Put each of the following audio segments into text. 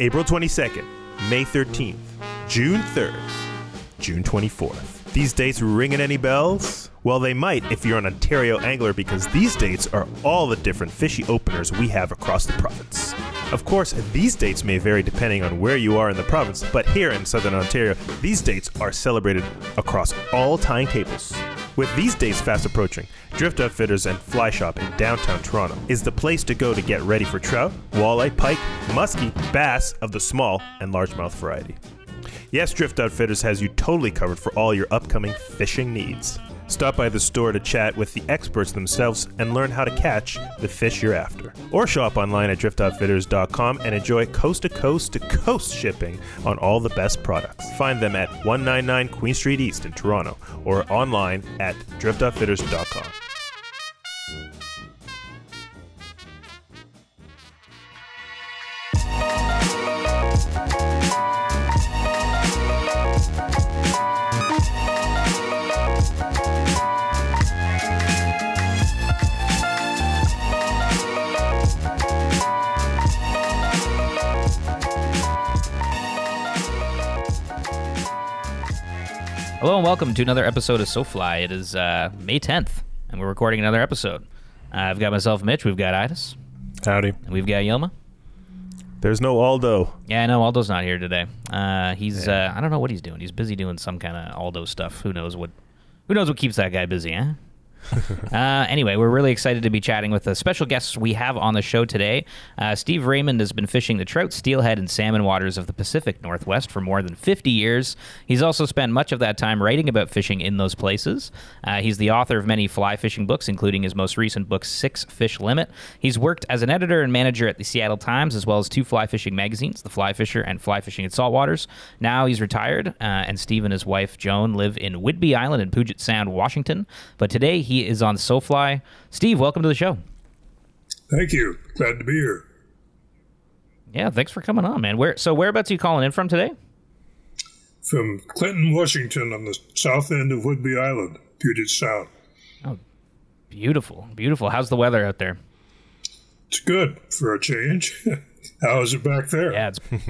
April 22nd, May 13th, June 3rd, June 24th. These dates ringing any bells? Well, they might if you're an Ontario angler because these dates are all the different fishy openers we have across the province. Of course, these dates may vary depending on where you are in the province, but here in Southern Ontario, these dates are celebrated across all tying tables. With these days fast approaching, Drift Outfitters and Fly Shop in downtown Toronto is the place to go to get ready for trout, walleye, pike, muskie, bass of the small and largemouth variety. Yes, Drift Outfitters has you totally covered for all your upcoming fishing needs. Stop by the store to chat with the experts themselves and learn how to catch the fish you're after. Or shop online at driftoutfitters.com and enjoy coast to coast to coast shipping on all the best products. Find them at 199 Queen Street East in Toronto or online at driftoutfitters.com. Hello and welcome to another episode of SoFly. It is uh, May 10th, and we're recording another episode. Uh, I've got myself, Mitch. We've got Itis. Howdy. And we've got Yilma. There's no Aldo. Yeah, I know Aldo's not here today. Uh, he's uh, I don't know what he's doing. He's busy doing some kind of Aldo stuff. Who knows what? Who knows what keeps that guy busy? Eh? uh, anyway, we're really excited to be chatting with the special guests we have on the show today. Uh, Steve Raymond has been fishing the trout, steelhead, and salmon waters of the Pacific Northwest for more than 50 years. He's also spent much of that time writing about fishing in those places. Uh, he's the author of many fly fishing books, including his most recent book, Six Fish Limit. He's worked as an editor and manager at the Seattle Times, as well as two fly fishing magazines, The Fly Fisher and Fly Fishing in Saltwaters. Now he's retired, uh, and Steve and his wife, Joan, live in Whidbey Island in Puget Sound, Washington. But today he is on SoFly. Steve, welcome to the show. Thank you. Glad to be here. Yeah, thanks for coming on, man. Where so whereabouts are you calling in from today? From Clinton, Washington, on the south end of Whidbey Island, Puget Sound. Oh, beautiful, beautiful. How's the weather out there? It's good for a change. How is it back there? Yeah, it's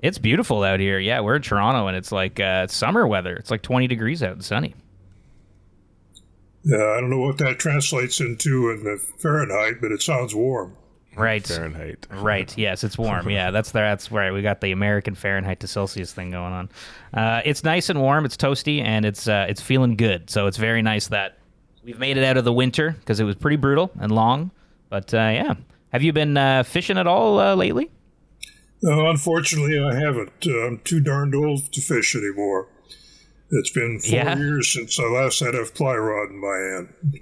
it's beautiful out here. Yeah, we're in Toronto, and it's like uh, summer weather. It's like 20 degrees out and sunny. Yeah, I don't know what that translates into in the Fahrenheit, but it sounds warm. Right. Fahrenheit. Right. Yes, it's warm. Yeah, that's the, that's right. We got the American Fahrenheit to Celsius thing going on. Uh, it's nice and warm. It's toasty and it's uh, it's feeling good. So it's very nice that we've made it out of the winter because it was pretty brutal and long. But uh, yeah, have you been uh, fishing at all uh, lately? No, unfortunately, I haven't. Uh, I'm too darned old to fish anymore. It's been four Yeah. years since I last had a fly rod in my hand.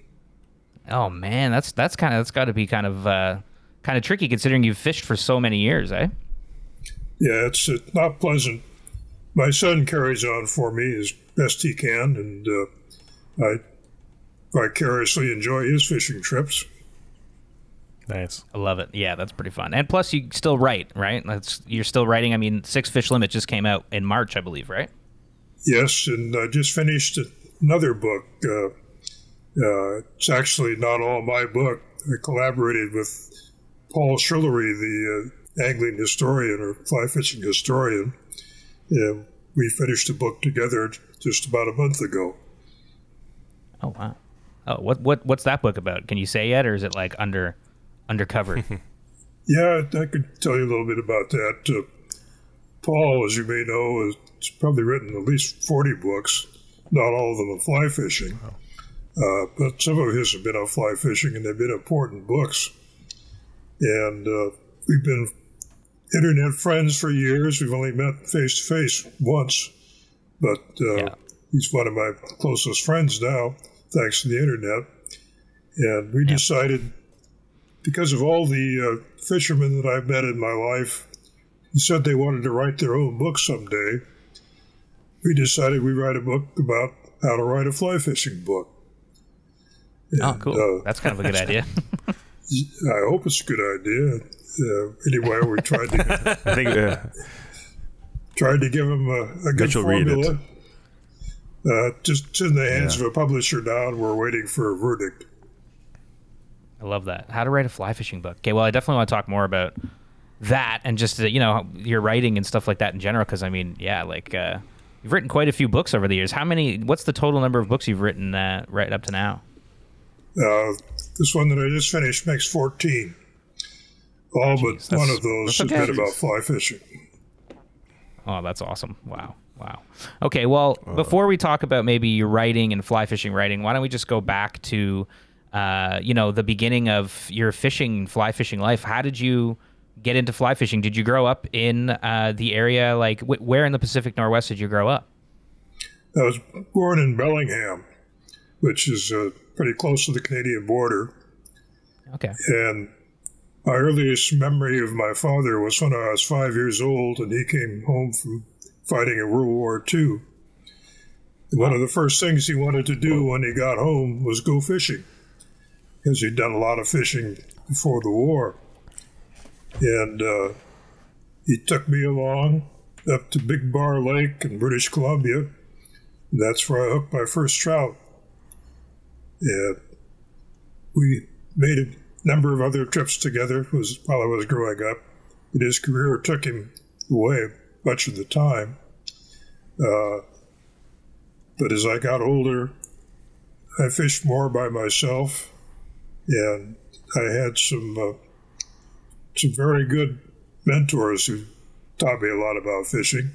Oh man, that's that's kind of that's got to be kind of uh, kind of tricky considering you've fished for so many years, eh? Yeah, it's uh, not pleasant. My son carries on for me as best he can, and uh, I vicariously enjoy his fishing trips. Nice. I love it. Yeah, that's pretty fun. And plus, you still write, right? That's you're still writing. I mean, Six Fish Limit just came out in March, I believe, right? Yes, and I just finished another book. Uh, uh, it's actually not all my book. I collaborated with Paul Schullery, the uh, angling historian or fly fishing historian. And we finished a book together just about a month ago. Oh wow. Oh, what what what's that book about? Can you say yet, or is it like under undercover? Yeah, I could tell you a little bit about that. Paul, as you may know, has probably written at least 40 books, not all of them on fly fishing. Uh, but some of his have been on fly fishing, and they've been important books. And uh, we've been internet friends for years. We've only met face to face once, but uh, Yeah. he's one of my closest friends now, thanks to the internet. And we decided, because of all the uh, fishermen that I've met in my life, who said they wanted to write their own book someday, we decided we'd write a book about how to write a fly fishing book. oh, cool. uh, That's kind of a good idea. I hope it's a good idea. Uh, anyway, we tried to I think uh, tried to give him a, a good Mitch will read it. formula. Uh, just in the hands Yeah. of a publisher now, and we're waiting for a verdict. I love that. How to write a fly fishing book. Okay, well, I definitely want to talk more about that and just uh, you know your writing and stuff like that in general. Because I mean, yeah, like uh, you've written quite a few books over the years. How many? What's the total number of books you've written uh, right up to now? Uh, this one that I just finished makes 14. All Jeez, but one of those that's has okay. been about fly fishing. Oh, that's awesome! Wow, wow. Okay, well, before we talk about maybe your writing and fly fishing writing, why don't we just go back to, uh, you know, the beginning of your fishing, fly fishing life? How did you get into fly fishing? Did you grow up in uh, the area? Like, wh- where in the Pacific Northwest did you grow up? I was born in Bellingham, which is uh, pretty close to the Canadian border. Okay. And my earliest memory of my father was when I was five years old and he came home from fighting in World War II. One of the first things he wanted to do when he got home was go fishing because he'd done a lot of fishing before the war. And uh, he took me along up to Big Bar Lake in British Columbia. That's where I hooked my first trout. And we made a number of other trips together was while I was growing up. But his career took him away much of the time. Uh, but as I got older, I fished more by myself, and I had some uh, some very good mentors who taught me a lot about fishing.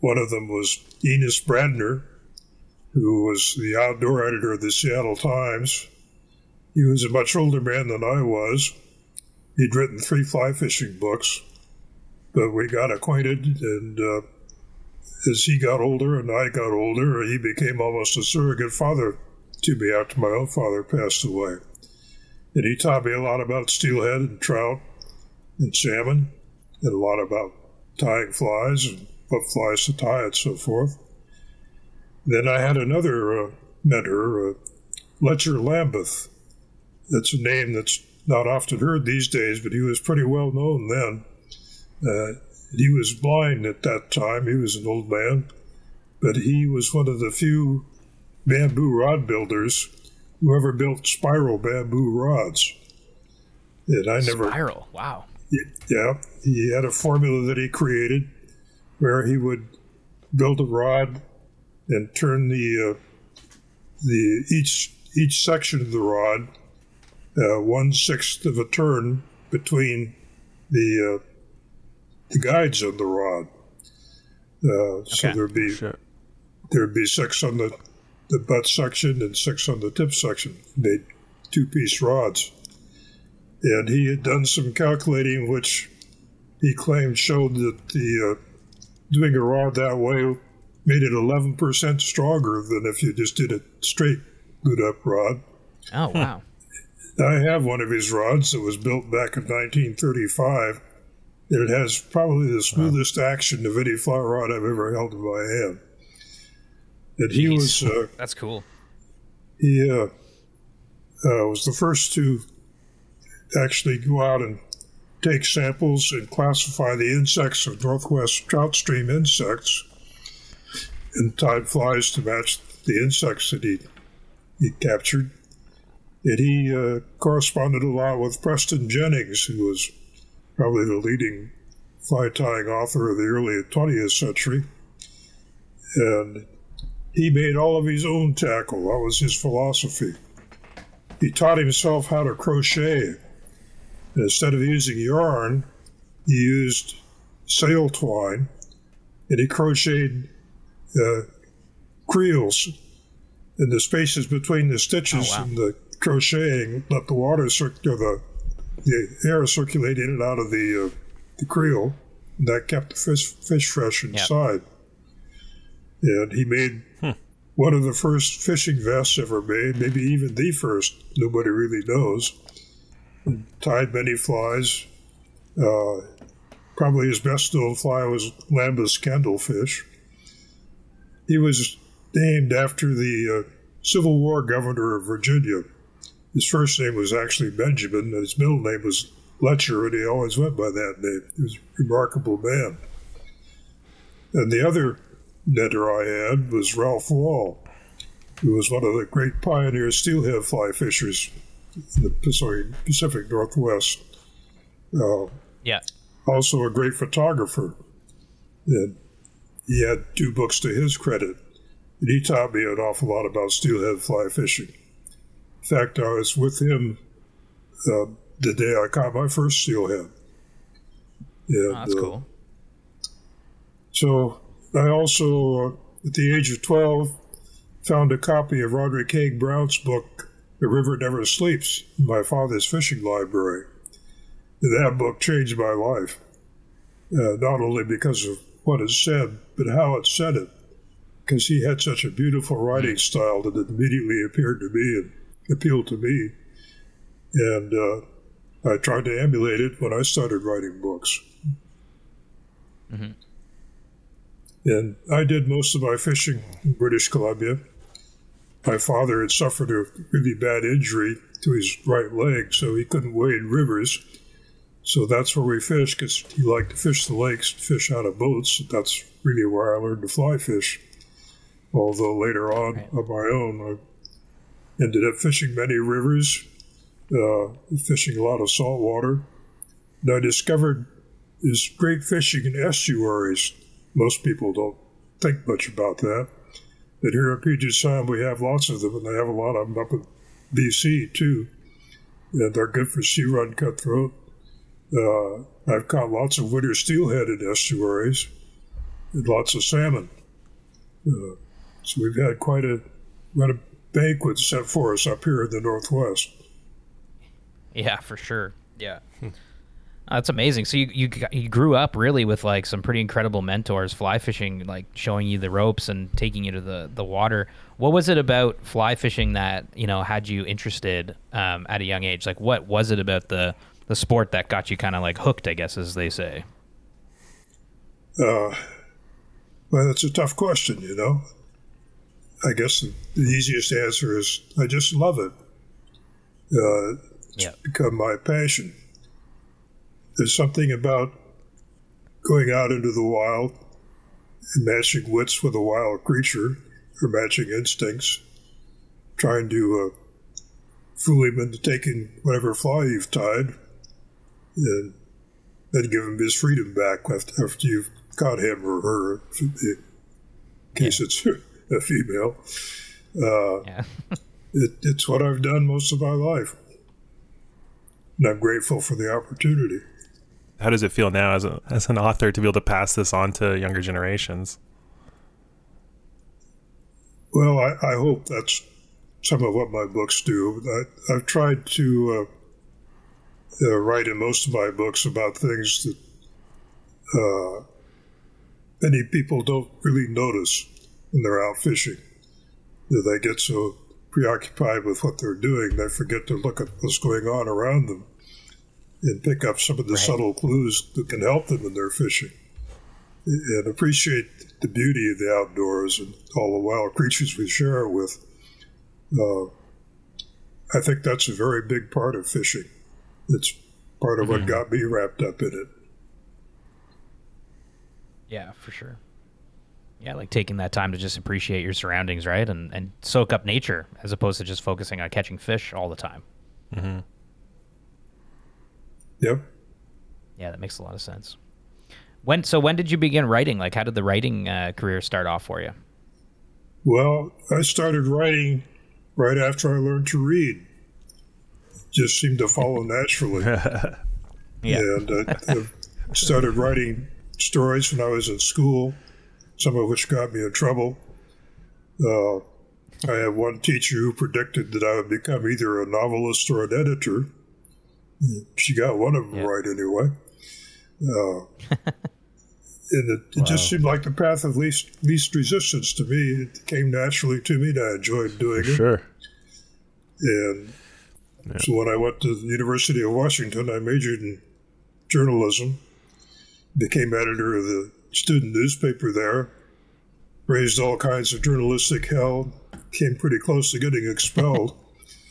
One of them was Enos Bradner, who was the outdoor editor of the Seattle Times. He was a much older man than I was. He'd written three fly fishing books, but we got acquainted, and uh, as he got older and I got older, he became almost a surrogate father to me after my own father passed away. And he taught me a lot about steelhead and trout and salmon, and a lot about tying flies and what flies to tie and so forth. Then I had another uh, mentor, uh, Letcher Lambuth. That's a name that's not often heard these days, but he was pretty well known then. Uh, he was blind at that time. He was an old man, but he was one of the few bamboo rod builders who ever built spiral bamboo rods. And I never Spiral. Wow. Yeah, he had a formula that he created where he would build a rod and turn the uh, the each each section of the rod uh, one sixth of a turn between the uh, the guides on the rod. Uh, So there'd be Shit. there'd be six on the the butt section and six on the tip section. Made two piece rods and he had done some calculating which he claimed showed that the uh, doing a rod that way made it 11% stronger than if you just did a straight glued up rod. Oh wow. I have one of his rods that was built back in 1935. and It has probably the smoothest action of any fly rod I've ever held in my hand. And he was uh, That's cool. he uh, uh, was the first to actually go out and take samples and classify the insects of northwest trout stream insects and tied flies to match the insects that he, he captured. And he uh, corresponded a lot with Preston Jennings, who was probably the leading fly tying author of the early 20th century. And he made all of his own tackle. That was his philosophy. He taught himself how to crochet. And instead of using yarn, he used sail twine and he crocheted uh, creels And the spaces between the stitches Oh, wow. and the crocheting let the water cir- or the, the air circulate in and out of the, uh, the creel. And that kept the fish, fish fresh inside. And he made one of the first fishing vests ever made, maybe even the first. Nobody really knows. Tied many flies. Uh, probably his best known fly was Lambuth candlefish. He was named after the uh, Civil War governor of Virginia. His first name was actually Benjamin, and his middle name was Letcher, and he always went by that name. He was a remarkable man. And the other netter I had was Ralph Wahl, who was one of the great pioneer steelhead fly fishers the Pacific, Pacific Northwest. Uh, Yeah. also a great photographer. And he had two books to his credit. And he taught me an awful lot about steelhead fly fishing. In fact, I was with him uh, the day I caught my first steelhead. And, oh, that's uh, cool. So I also, uh, at the age of 12, found a copy of Roderick Haig Brown's book, The River Never Sleeps, in my father's fishing library. That book changed my life, uh, not only because of what it said, but how it said it. Because he had such a beautiful writing style that it immediately appeared to me and appealed to me. And uh, I tried to emulate it when I started writing books. Mm-hmm. And I did most of my fishing in British Columbia. My father had suffered a really bad injury to his right leg, so he couldn't wade rivers. So that's where we fish because he liked to fish the lakes, fish out of boats. That's really where I learned to fly fish. Although later on, right. on my own, I ended up fishing many rivers, uh, fishing a lot of salt water. And I discovered this great fishing in estuaries. Most people don't think much about that. But here at Puget Sound, we have lots of them, and they have a lot of them up in BC too. And they're good for sea run cutthroat uh, I've caught lots of winter steelhead in estuaries and lots of salmon. Uh, so we've had quite a run of banquets set for us up here in the Northwest. Yeah, for sure. Yeah. That's amazing. So you, you you grew up really with like some pretty incredible mentors, fly fishing, like showing you the ropes and taking you to the, the water. What was it about fly fishing that you know had you interested um, at a young age? Like, what was it about the the sport that got you kind of like hooked, I guess, as they say? Uh, well, that's a tough question, you know. I guess the, the easiest answer is I just love it. Uh, it's yeah. become my passion. There's something about going out into the wild and matching wits with a wild creature or matching instincts, trying to uh, fool him into taking whatever fly you've tied and then give him his freedom back after, you've caught him or her, in case yeah. it's a female. Uh, yeah. it, it's what I've done most of my life. And I'm grateful for the opportunity. How does it feel now as, a, as an author to be able to pass this on to younger generations? Well, I, I hope that's some of what my books do. I, have tried to uh, uh, write in most of my books about things that uh, many people don't really notice when they're out fishing. They get so preoccupied with what they're doing, they forget to look at what's going on around them and pick up some of the right. subtle clues that can help them in their fishing and appreciate the beauty of the outdoors and all the wild creatures we share it with. Uh, I think that's a very big part of fishing. It's part of mm-hmm. what got me wrapped up in it. Yeah, for sure. Yeah, like taking that time to just appreciate your surroundings, right, and and soak up nature as opposed to just focusing on catching fish all the time. Mm-hmm. Yep. Yeah, that makes a lot of sense. When so when did you begin writing? Like, how did the writing uh, career start off for you? Well, I started writing right after I learned to read just seemed to follow naturally. yeah. And uh, I started writing stories when I was in school, some of which got me in trouble. Uh, I had one teacher who predicted that I would become either a novelist or an editor. She got one of them yeah. right anyway. Uh, and it, it wow. just seemed like the path of least least resistance to me. It came naturally to me, and I enjoyed doing For it. Sure. And yeah. So when I went to the University of Washington, I majored in journalism, became editor of the student newspaper there, raised all kinds of journalistic hell, came pretty close to getting expelled.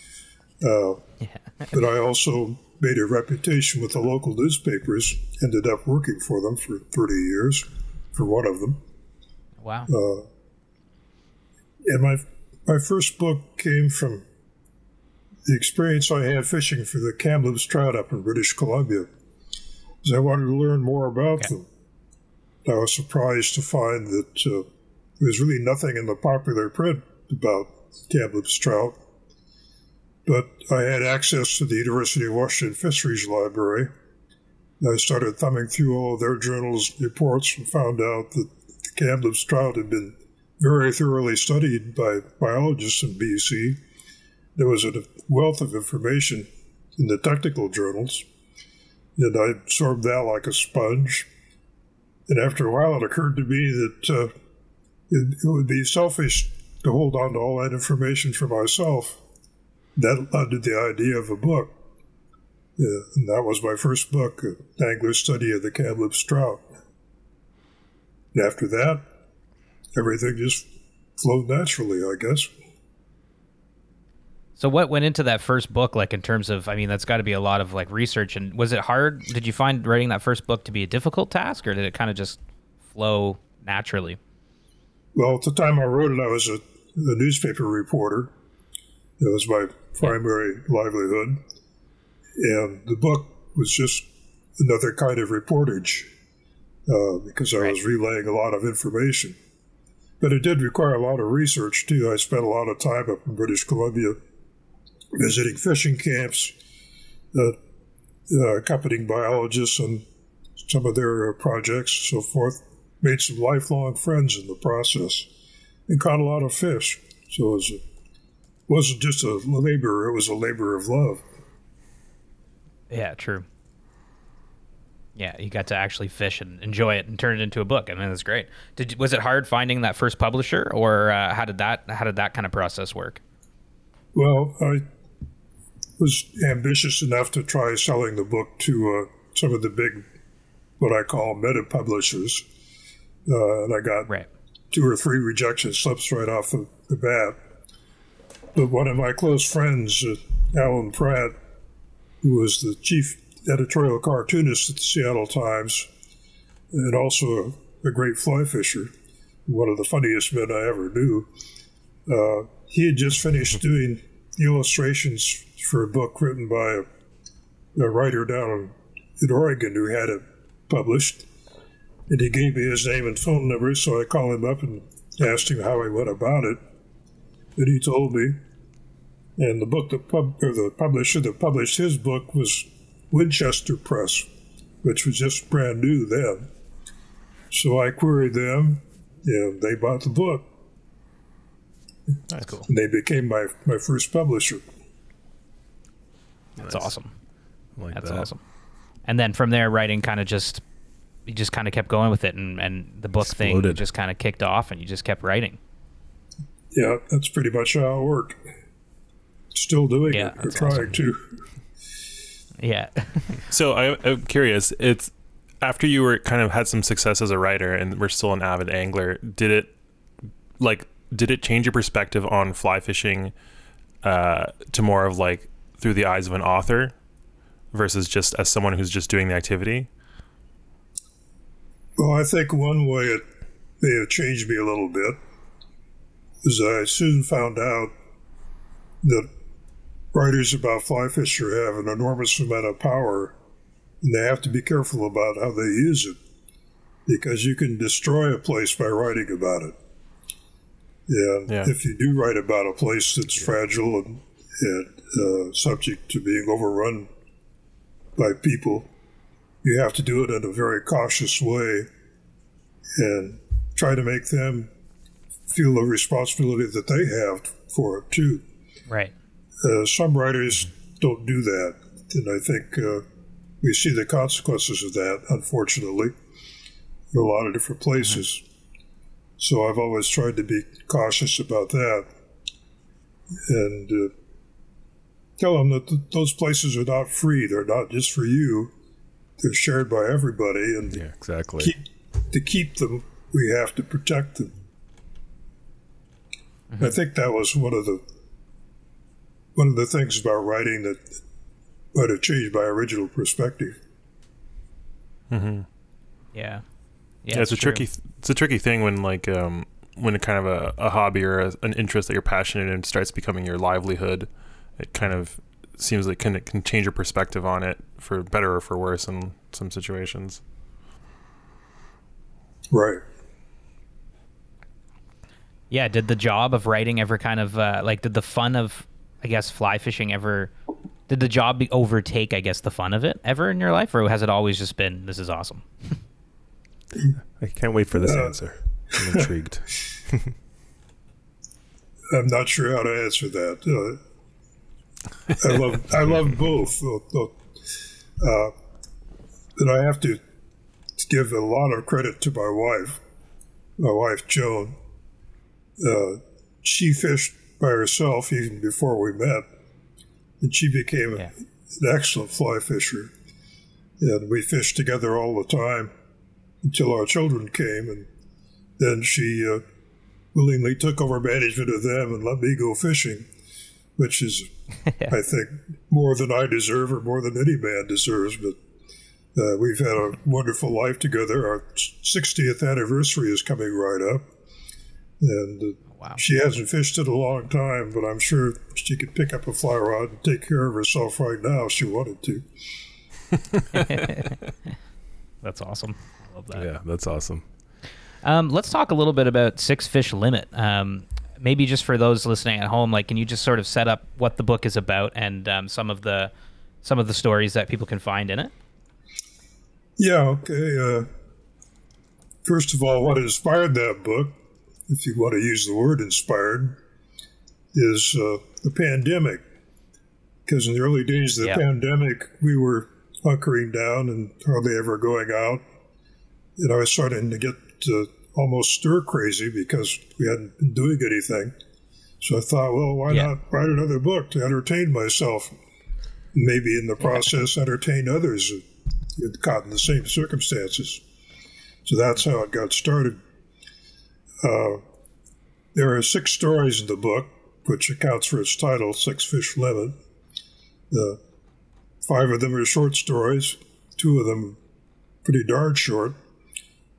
uh, yeah. but I also made a reputation with the local newspapers, ended up working for them for 30 years, for one of them. Wow. Uh, and my, my first book came from the experience I had fishing for the Kamloops trout up in British Columbia. because I wanted to learn more about okay. them. I was surprised to find that uh, there was really nothing in the popular print about Kamloops trout. But I had access to the University of Washington Fisheries Library. I started thumbing through all their journals and reports and found out that the Kamloops trout had been very thoroughly studied by biologists in BC. There was a wealth of information in the technical journals, and I absorbed that like a sponge. And after a while, it occurred to me that uh, it, it would be selfish to hold on to all that information for myself. That led to the idea of a book. Yeah, and that was my first book, An Angler's Study of the Kamloops Trout. And after that, everything just flowed naturally, I guess. So what went into that first book like in terms of I mean that's got to be a lot of like research and was it hard did you find writing that first book to be a difficult task or did it kind of just flow naturally? Well, at the time I wrote it I was a, a newspaper reporter. It was my primary livelihood. And the book was just another kind of reportage uh, because I right. was relaying a lot of information. But it did require a lot of research too. I spent a lot of time up in British Columbia visiting fishing camps, uh, uh, accompanying biologists on some of their uh, projects, so forth. Made some lifelong friends in the process, and caught a lot of fish. So it was a, wasn't just a labor; it was a labor of love. Yeah, true. Yeah, you got to actually fish and enjoy it and turn it into a book. I mean, that's great. Did was it hard finding that first publisher, or uh, how did that how did that kind of process work? Well, I was ambitious enough to try selling the book to uh, some of the big, what I call meta publishers, uh, and I got right. two or three rejection slips right off the, the bat. But one of my close friends, uh, Alan Pratt, who was the chief editorial cartoonist at the Seattle Times, and also a, a great fly fisher, one of the funniest men I ever knew. Uh, he had just finished doing illustrations for a book written by a, a writer down in Oregon who had it published. And he gave me his name and phone number, so I called him up and asked him how he went about it. And he told me. And the book that pub, or the publisher that published his book was Winchester Press, which was just brand new then. So I queried them, and they bought the book. That's cool. And they became my, my first publisher. That's nice. awesome. Like That's that. awesome. And then from there, writing kind of just you just kind of kept going with it, and, and the book Exploded. thing just kind of kicked off, and you just kept writing. Yeah, that's pretty much how it worked. Still doing yeah, it, or trying awesome. to. Yeah. so I, I'm curious. It's after you were kind of had some success as a writer, and we're still an avid angler. Did it like did it change your perspective on fly fishing uh, to more of like through the eyes of an author versus just as someone who's just doing the activity? Well, I think one way it may have changed me a little bit is I soon found out that writers about fly fishing have an enormous amount of power and they have to be careful about how they use it because you can destroy a place by writing about it. And yeah. if you do write about a place that's fragile and, and uh, subject to being overrun by people, you have to do it in a very cautious way and try to make them feel the responsibility that they have for it too. Right. Uh, some writers don't do that, and I think uh, we see the consequences of that, unfortunately, in a lot of different places. Mm-hmm. So I've always tried to be cautious about that and uh, tell them that th- those places are not free. They're not just for you. They're shared by everybody, and yeah, exactly. Keep, to keep them, we have to protect them. Mm-hmm. I think that was one of the one of the things about writing that might have changed my original perspective. Mm-hmm. Yeah. Yeah, yeah it's, it's a tricky it's a tricky thing when like um when kind of a, a hobby or a, an interest that you're passionate in starts becoming your livelihood, it kind of seems like can it can change your perspective on it for better or for worse. in some situations. Right. Yeah, did the job of writing ever kind of uh, like did the fun of I guess fly fishing ever did the job be overtake I guess the fun of it ever in your life or has it always just been this is awesome? I can't wait for this Uh, answer. I'm intrigued. I'm not sure how to answer that. Uh, I love I love both, uh, but I have to give a lot of credit to my wife, my wife Joan. Uh, she fished by herself even before we met, and she became Yeah. an excellent fly fisher. And we fished together all the time until our children came, and then she uh, willingly took over management of them and let me go fishing, which is, I think, more than I deserve or more than any man deserves. But uh, we've had a wonderful life together. Our 60th anniversary is coming right up. And uh, Wow. she hasn't fished in a long time, but I'm sure she could pick up a fly rod and take care of herself right now if she wanted to. That's awesome. I love that. yeah, that's awesome. Um, let's talk a little bit about Six Fish Limit. Um, maybe just for those listening at home, like, can you just sort of set up what the book is about and um, some of the some of the stories that people can find in it? Yeah, okay. Uh, first of all, what inspired that book, if you want to use the word inspired, is uh, the pandemic. Because in the early days of the Yeah. pandemic, we were hunkering down and hardly ever going out. And I was starting to get uh, almost stir crazy because we hadn't been doing anything. So I thought, well, why Yeah. not write another book to entertain myself? Maybe in the process, entertain others who had caught in the same circumstances. So that's how it got started. Uh, there are six stories in the book, which accounts for its title, Six Fish Limit. Uh, five of them are short stories, two of them pretty darn short.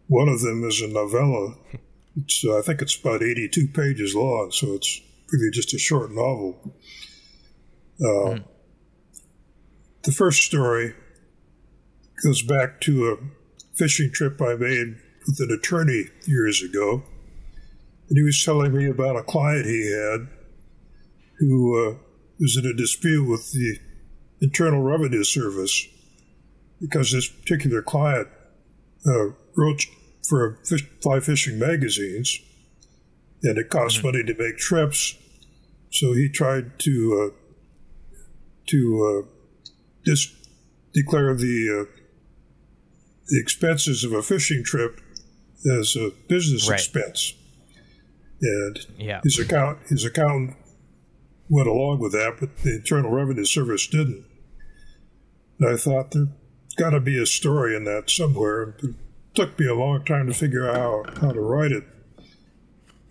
One of them is a novella. It's, uh, I think it's about 82 pages long, so it's really just a short novel. Uh, The first story goes back to a fishing trip I made with an attorney years ago. And he was telling me about a client he had who uh, was in a dispute with the Internal Revenue Service because this particular client uh, wrote for fish, fly fishing magazines and it cost money to make trips. So he tried to uh, to uh, dis- declare the uh, the expenses of a fishing trip as a business Right. expense, and Yeah. his account his accountant went along with that, but the Internal Revenue Service didn't. And I thought there's got to be a story in that somewhere. It took me a long time to figure out how, how to write it.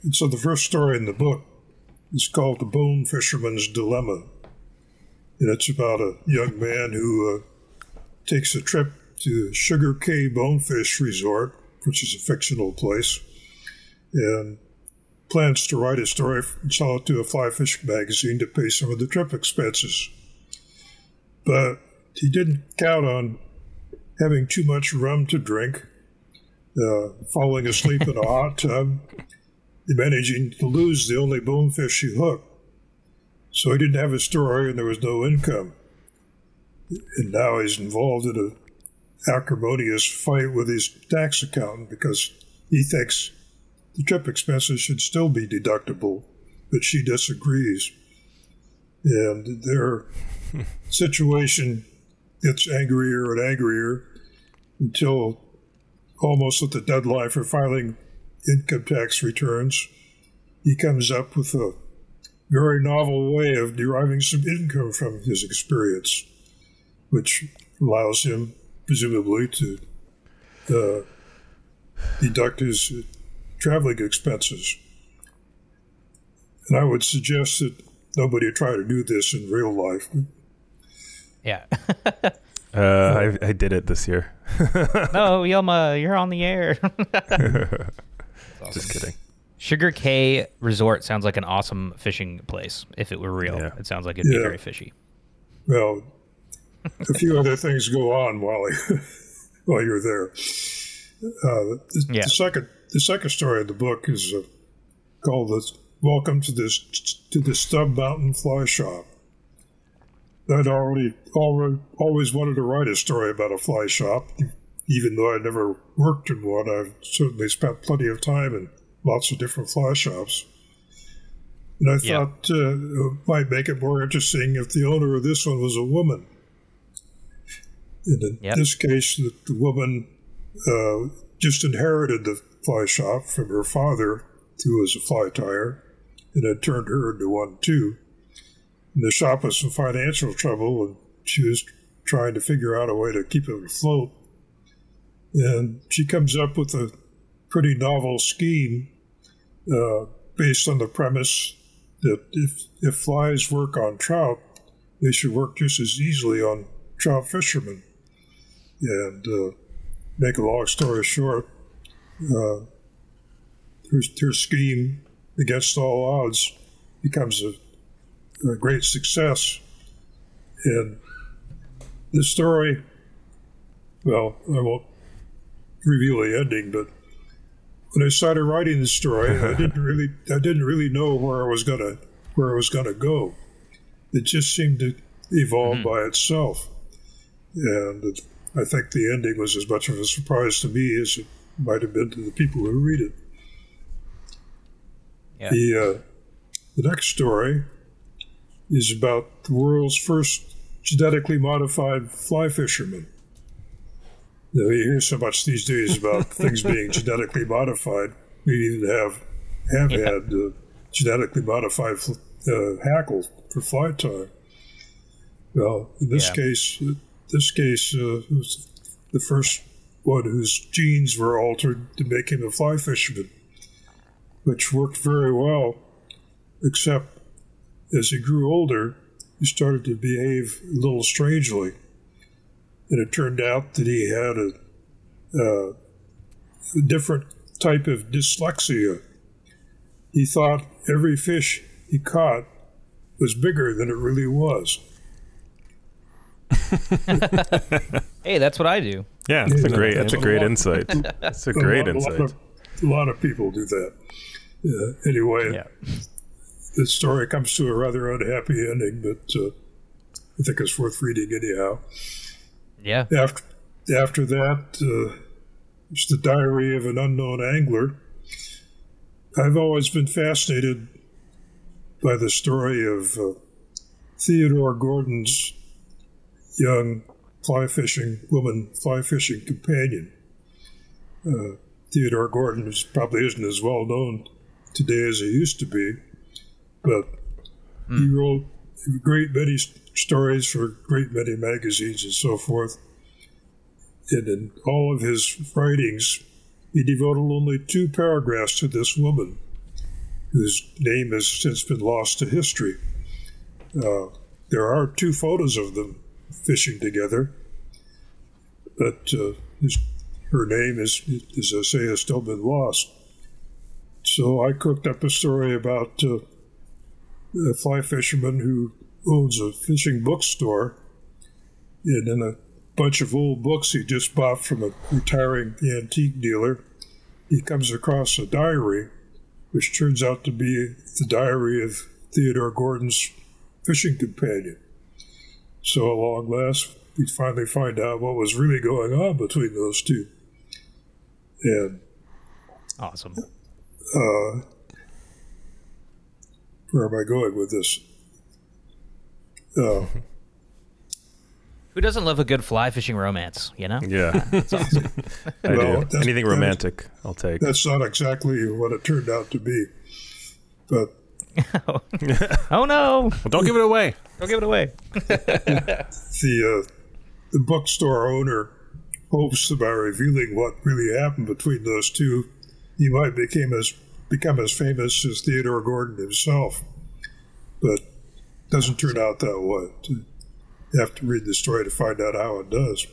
And so the first story in the book is called The Bone Fisherman's Dilemma. And it's about a young man who uh, takes a trip to Sugar Cay Bonefish Resort, which is a fictional place, and plans to write a story and sell it to a fly fishing magazine to pay some of the trip expenses. But he didn't count on having too much rum to drink, uh, falling asleep in a hot tub, and managing to lose the only bonefish he hooked. So he didn't have a story and there was no income. And now he's involved in a acrimonious fight with his tax accountant because he thinks the trip expenses should still be deductible, but she disagrees. And their situation gets angrier and angrier until almost at the deadline for filing income tax returns, he comes up with a very novel way of deriving some income from his experience, which allows him, presumably, to uh, deduct his traveling expenses. And I would suggest that nobody try to do this in real life. Yeah. Uh, I, I did it this year. no, Yelma, you're on the air. Just kidding. Sugar Cay Resort sounds like an awesome fishing place. If it were real, Yeah. it sounds like it'd be very fishy. Well, a few other things go on, Wally. while you're there. Uh, the, Yeah. the second the second story of the book is uh, called the "Welcome to this to the Stub Mountain Fly Shop." I'd already, already always wanted to write a story about a fly shop, even though I never worked in one. I've certainly spent plenty of time in lots of different fly shops. And I Yeah. thought uh, it might make it more interesting if the owner of this one was a woman. And in Yep. this case, the, the woman uh, just inherited the fly shop from her father, who was a fly tire, and had turned her into one too. And the shop was in financial trouble, and she was trying to figure out a way to keep it afloat. And she comes up with a pretty novel scheme uh, based on the premise that if, if flies work on trout, they should work just as easily on trout fishermen. And uh, make a long story short, uh, scheme, against all odds, becomes a, a great success. And the story, well, I won't reveal the ending, but when I started writing the story, I didn't really, I didn't really know where I was gonna, where I was gonna go. It just seemed to evolve by itself, and it, I think the ending was as much of a surprise to me as it might have been to the people who read it. Yeah. The uh, the next story is about the world's first genetically modified fly fisherman. Now, you hear so much these days about things being genetically modified. We even have have Yeah. had uh, genetically modified uh, hackle for fly tying. Well, in this Yeah. case, uh, this case uh, was the first one whose genes were altered to make him a fly fisherman, which worked very well, except as he grew older, he started to behave a little strangely. And it turned out that he had a, a different type of dyslexia. He thought every fish he caught was bigger than it really was. Hey, that's what I do. Yeah, that's a great. That's a great insight. That's a A great lot- a lot insight. of- A lot of people do that. Uh, anyway, Yeah. the story comes to a rather unhappy ending, but uh, I think it's worth reading anyhow. Yeah. After after that, uh, it's the diary of an unknown angler. I've always been fascinated by the story of uh, Theodore Gordon's young fly fishing woman fly fishing companion. Uh, Theodore Gordon is, probably isn't as well known today as he used to be, but he wrote a great many stories for a great many magazines and so forth. And in all of his writings, he devoted only two paragraphs to this woman, whose name has since been lost to history. Uh, there are two photos of them fishing together, but uh, his, her name is, as I say, has still been lost. So I cooked up a story about uh, a fly fisherman who owns a fishing bookstore, and in a bunch of old books he just bought from a retiring antique dealer, he comes across a diary, which turns out to be the diary of Theodore Gordon's fishing companion. So, at long last, we finally find out what was really going on between those two. And Awesome. uh, where am I going with this? Uh, Who doesn't love a good fly fishing romance? You know. Yeah, I Well, do. that's- Anything that's- romantic, I'll take. that's not exactly what it turned out to be. But Oh no! Well, don't give it away. Don't give it away. the uh, the bookstore owner hopes that by revealing what really happened between those two, he might become as become as famous as Theodore Gordon himself. But doesn't turn out that way. You have to read the story to find out how it does.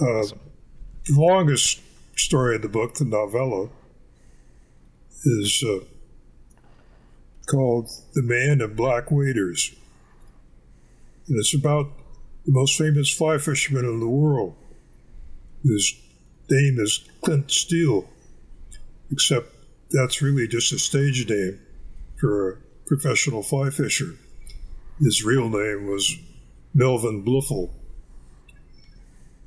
Uh, the longest story in the book, the novella, is uh, called "The Man in Black Waders." and it's about the most famous fly fisherman in the world. His name is Clint Steele, except that's really just a stage name for a professional fly fisher. His real name was Melvin Bluffel.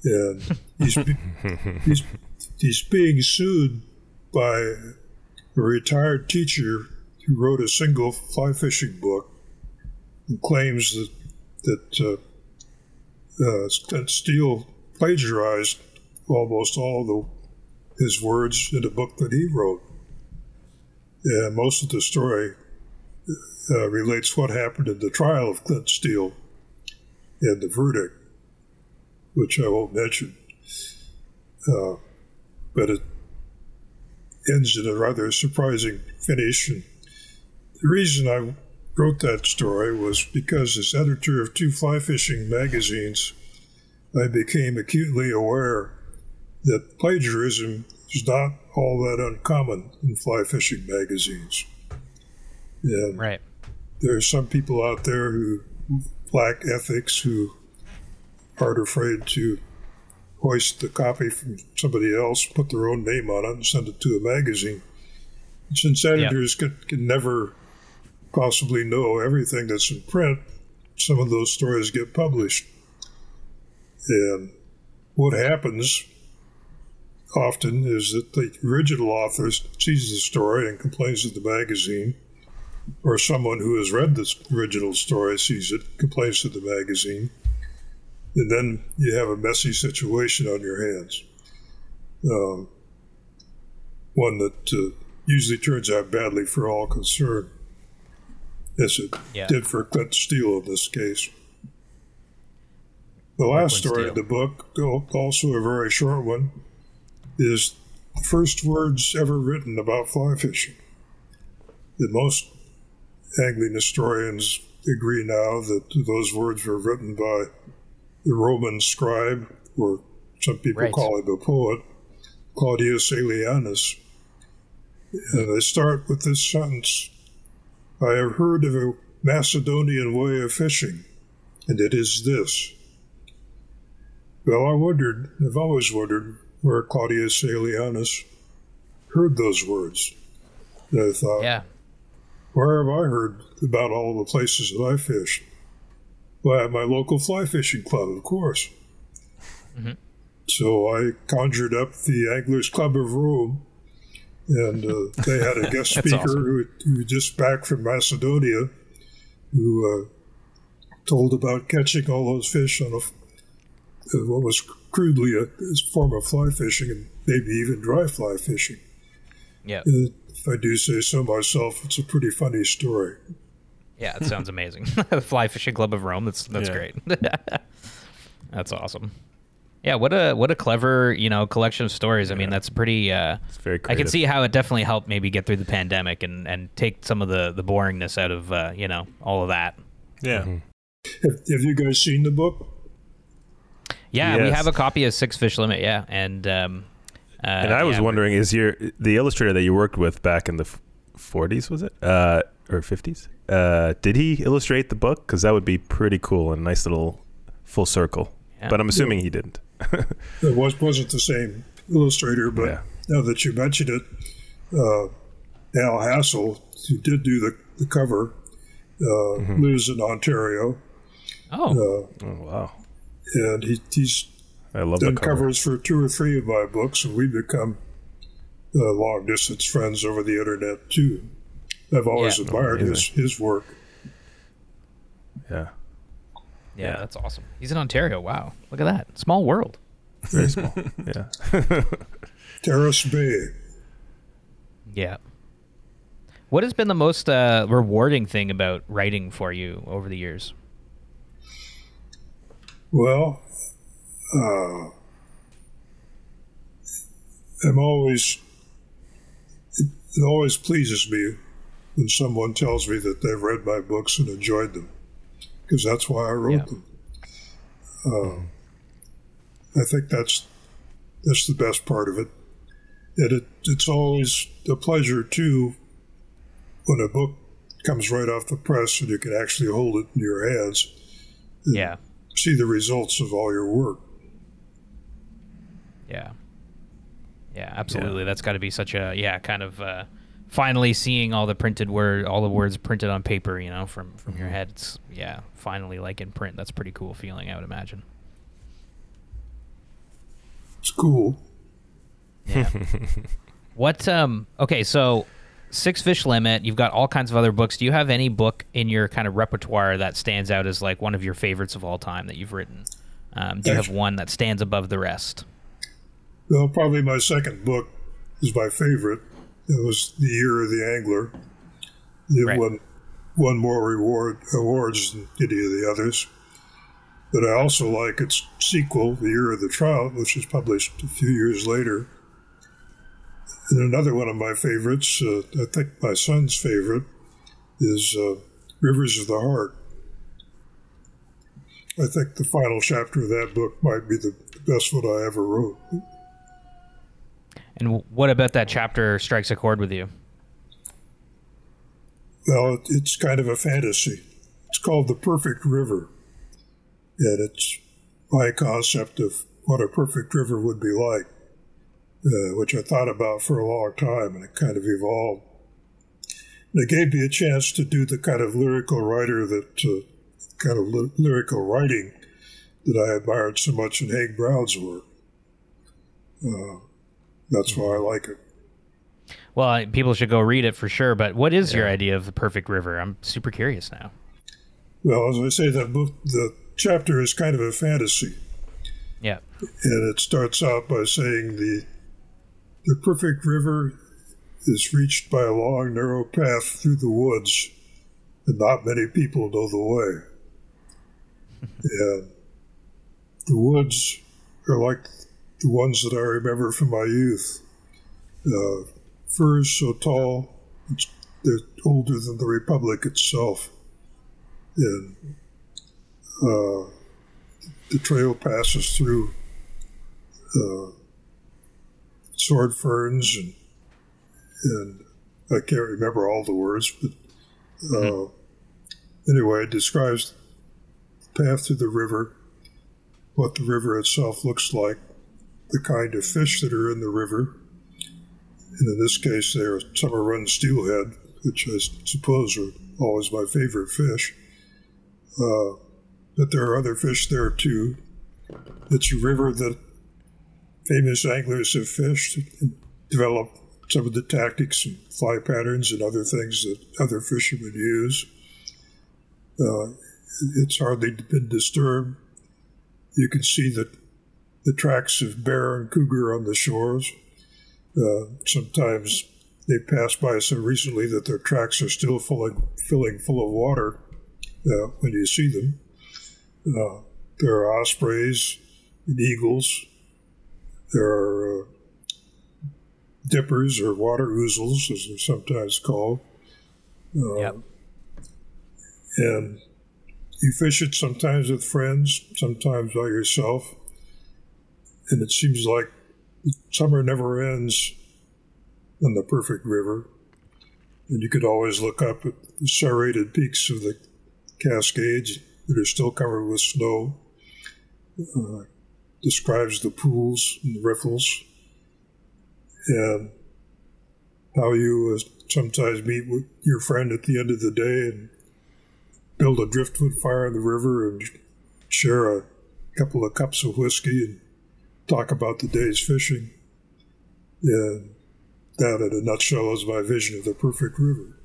And he's, he's, he's being sued by a retired teacher who wrote a single fly fishing book and claims that, that uh, uh, Steele plagiarized almost all the, his words in a book that he wrote. And most of the story uh, relates what happened in the trial of Clint Steele and the verdict, which I won't mention. Uh, but it ends in a rather surprising finish. And the reason I wrote that story was because, as editor of two fly fishing magazines, I became acutely aware that plagiarism is not all that uncommon in fly fishing magazines. And Right. there are some people out there who lack ethics, who aren't afraid to hoist the copy from somebody else, put their own name on it, and send it to a magazine. Since editors can, can never possibly know everything that's in print, some of those stories get published. And what happens often is that the original author sees the story and complains to the magazine, or someone who has read the original story sees it, complains to the magazine, and then you have a messy situation on your hands. Um, one that uh, usually turns out badly for all concerned, as it Yeah. did for Clint Steele in this case. The last story in Steele. the book, also a very short one, is the first words ever written about fly fishing. The most angling historians agree now that those words were written by the Roman scribe, or some people Right. call him a poet, Claudius Aelianus. And they start with this sentence I have heard of a Macedonian way of fishing, and it is this. Well, I wondered, I've always wondered where Claudius Aelianus heard those words. And I thought, Yeah. where have I heard about all the places that I fish? Well, at my local fly fishing club, of course. Mm-hmm. So I conjured up the Anglers Club of Rome, and uh, they had a guest speaker awesome. who, who was just back from Macedonia, who uh, told about catching all those fish on a, uh, what was crudely a, a form of fly fishing, and maybe even dry fly fishing. Yeah. Uh, if I do say so myself, it's a pretty funny story. Yeah, it sounds amazing. the Fly Fishing Club of Rome. That's that's Yeah. great. that's awesome. Yeah, what a what a clever you know collection of stories. I mean, that's pretty. Uh, It's very I can see how it definitely helped maybe get through the pandemic and and take some of the the boringness out of uh, you know all of that. Yeah. Have, have you guys seen the book? Yeah, we have a copy of Six Fish Limit. Yeah, and um, uh, And I was yeah, we- wondering, is your the illustrator that you worked with back in the f- 40s was it uh, or 50s? Uh, did he illustrate the book? Because that would be pretty cool and nice little full circle. Yeah. But I'm assuming he didn't. It was, wasn't the same illustrator, but Yeah. now that you mentioned it, uh, Al Hassel, who did do the, the cover, uh, lives in Ontario, Oh, uh, Oh wow, and he, he's I love the done cover. covers for two or three of my books, and we've become uh, long distance friends over the internet too. I've always Yeah. admired his, his work. Yeah, yeah, yeah. that's awesome. He's in Ontario. Wow, look at that small world. very small. yeah. Terrace Bay. Yeah. What has been the most uh, rewarding thing about writing for you over the years? Well, uh, I'm always, it, it always pleases me when someone tells me that they've read my books and enjoyed them, because that's why I wrote Yeah. them. Uh, I think that's that's the best part of it, and it, it's always a pleasure too when a book comes right off the press and you can actually hold it in your hands Yeah. see the results of all your work. Yeah. Yeah, absolutely. That's got to be such a yeah, kind of uh, finally seeing all the printed word, all the words printed on paper, you know, from from your head. It's yeah, finally like in print. That's a pretty cool feeling, I would imagine. It's cool. Yeah. what um okay, so Six Fish Limit, you've got all kinds of other books. Do you have any book in your kind of repertoire that stands out as like one of your favorites of all time that you've written? Um, do you have one that stands above the rest? Well, probably my second book is my favorite. It was The Year of the Angler. It Right. won, won more reward awards than any of the others. But I also like its sequel, The Year of the Trout, which was published a few years later. And another one of my favorites, uh, I think my son's favorite, is uh, Rivers of the Heart. I think the final chapter of that book might be the best one I ever wrote. And what about that chapter strikes a chord with you? Well, it's kind of a fantasy. It's called The Perfect River. And it's my concept of what a perfect river would be like, uh, which I thought about for a long time, and it kind of evolved. And it gave me a chance to do the kind of lyrical writer that, uh, kind of ly- lyrical writing that I admired so much in Haig-Brown's work. Uh, that's hmm. why I like it. Well, I- people should go read it for sure. But what is your idea of the perfect river? I'm super curious now. Well, as I say, that book, the chapter is kind of a fantasy. Yeah. and it starts out by saying the the perfect river is reached by a long narrow path through the woods and not many people know the way and the woods are like the ones that i remember from my youth. Uh, firs so tall it's, they're older than the republic itself. And uh, the trail passes through uh, sword ferns and and I can't remember all the words, but uh, anyway, it describes the path to the river, what the river itself looks like, the kind of fish that are in the river, and in this case, they are summer run steelhead, which I suppose are always my favorite fish. Uh, but there are other fish there too. It's a river that famous anglers have fished and developed some of the tactics and fly patterns and other things that other fishermen use. Uh, it's hardly been disturbed. You can see the, the tracks of bear and cougar on the shores. Uh, sometimes they pass by so recently that their tracks are still filling, filling full of water uh, when you see them. Uh, there are ospreys and eagles. There are uh, dippers or water ouzels, as they're sometimes called. Uh, Yep. And you fish it sometimes with friends, sometimes by yourself. And it seems like summer never ends on the perfect river. And you could always look up at the serrated peaks of the Cascades that are still covered with snow. Uh, describes the pools and the riffles and how you uh, sometimes meet with your friend at the end of the day and build a driftwood fire in the river and share a couple of cups of whiskey and talk about the day's fishing. And that, in a nutshell, is my vision of the perfect river.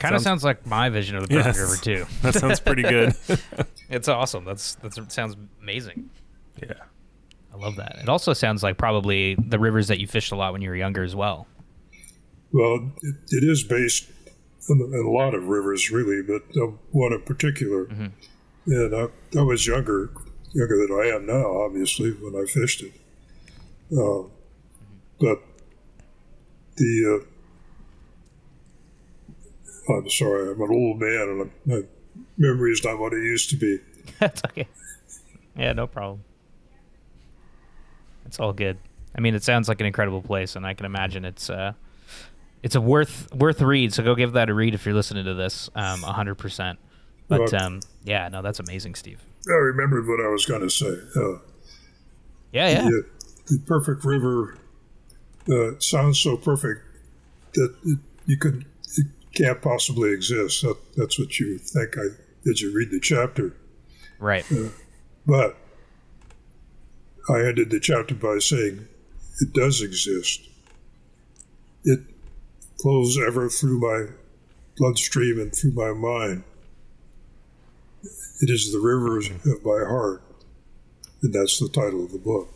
Kind of sounds- sounds like my vision of the perfect Yes. river too. That sounds pretty good. It's awesome. That's that sounds amazing. yeah. I love that. It also sounds like probably the rivers that you fished a lot when you were younger as well. Well, it, it is based on, on a lot of rivers, really, but uh, one in particular. And I, I was younger, younger than I am now, obviously, when I fished it. Uh, but the uh, I'm sorry, I'm an old man, and I'm, my memory is not what it used to be. That's okay. Yeah, no problem. It's all good. I mean, it sounds like an incredible place, and I can imagine it's uh, it's a worth worth read. So go give that a read if you're listening to this, um, hundred percent. But um, yeah, no, that's amazing, Steve. I remembered what I was going to say. Uh, Yeah, yeah. the, the perfect river uh, sounds so perfect that it, you could it can't possibly exist. That, that's what you think. I did you read the chapter, Right. but I ended the chapter by saying it does exist. It flows ever through my bloodstream and through my mind. It is the rivers of my heart, and that's the title of the book.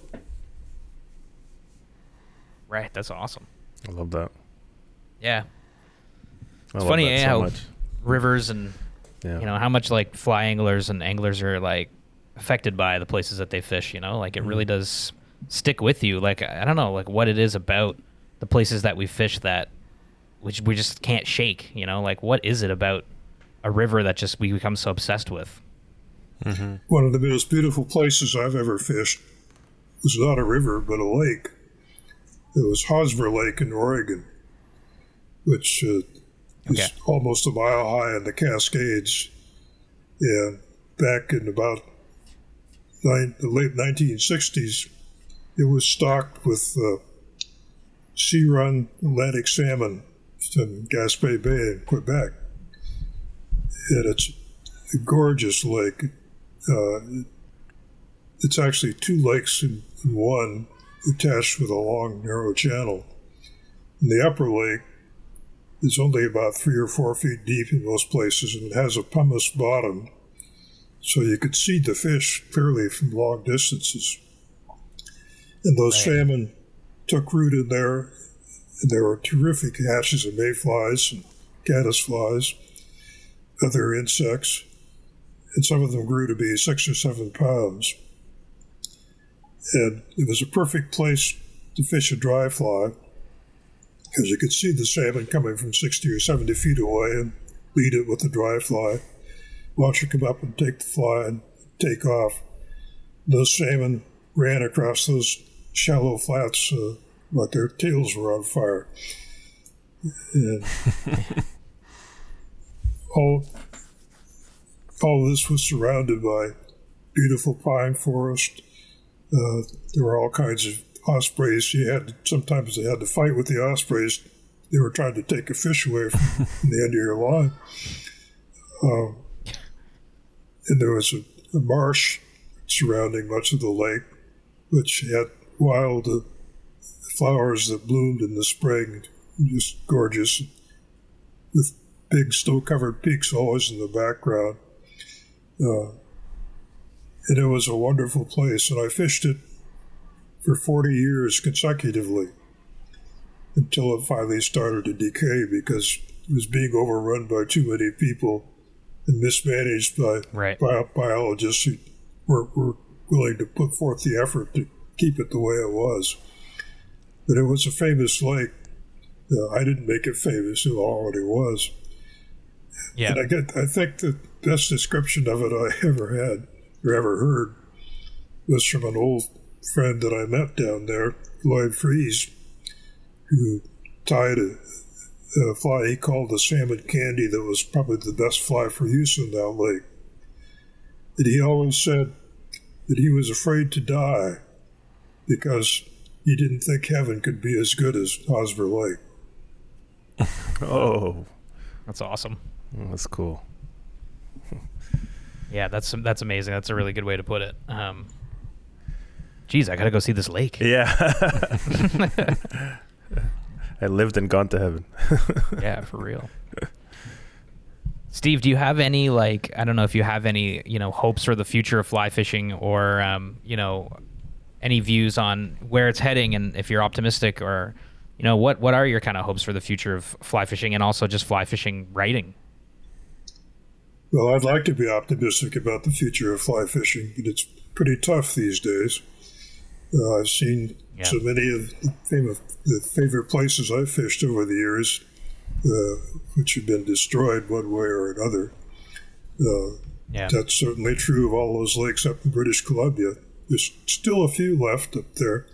Right. That's awesome. I love that. Yeah. I It's funny that eh, so how much. rivers and Yeah. you know how much like fly anglers and anglers are like affected by the places that they fish. You know, like it really does stick with you. Like I I don't know, like what it is about the places that we fish that which we just can't shake. You know, like what is it about a river that just we become so obsessed with? One of the most beautiful places I've ever fished was not a river, but a lake. It was Hosmer Lake in Oregon, which uh, is almost a mile high in the Cascades. And back in about nine, the late 1960s, it was stocked with uh, sea run Atlantic salmon from Gaspé Bay in Quebec. And it's a gorgeous lake. Uh, it's actually two lakes in, in one, attached with a long, narrow channel. And the upper lake is only about three or four feet deep in most places, and it has a pumice bottom, so you could see the fish clearly from long distances. And those Right. salmon took root in there, and there were terrific hatches of mayflies and caddisflies, other insects and some of them grew to be six or seven pounds. And it was a perfect place to fish a dry fly because you could see the salmon coming from 60 or 70 feet away and lead it with the dry fly, watch it come up and take the fly and take off. Those salmon ran across those shallow flats uh, like their tails were on fire. And all all this was surrounded by beautiful pine forest. Uh, there were all kinds of ospreys. You had sometimes they had to fight with the ospreys. They were trying to take a fish away from, the end of your line. Um, and there was a, a marsh surrounding much of the lake, which had wild uh, flowers that bloomed in the spring, just gorgeous, with big snow-covered peaks always in the background. Uh, and it was a wonderful place, and I fished it for 40 years consecutively until it finally started to decay because it was being overrun by too many people and mismanaged by Right. bio- biologists who were, were willing to put forth the effort to keep it the way it was. But it was a famous lake. Uh, I didn't make it famous; it already was. Yeah. And I get, I think the best description of it I ever had or ever heard was from an old friend that I met down there, Lloyd Frese, who tied a, a fly he called the salmon candy that was probably the best fly for use in that lake. And he always said that he was afraid to die because he didn't think heaven could be as good as Hosmer Lake. Oh, That's awesome. That's cool. Yeah, that's that's amazing. That's a really good way to put it. Um, geez, I gotta go see this lake. Yeah. I lived and gone to heaven. yeah, for real. Steve, do you have any like I don't know if you have any you know hopes for the future of fly fishing or um, you know any views on where it's heading and if you're optimistic or you know what what are your kind of hopes for the future of fly fishing and also just fly fishing writing? Well, I'd like to be optimistic about the future of fly fishing, but it's pretty tough these days. Uh, I've seen Yeah. so many of the, famous, the favorite places I've fished over the years, uh, which have been destroyed one way or another. Uh, Yeah. That's certainly true of all those lakes up in British Columbia. There's still a few left up there,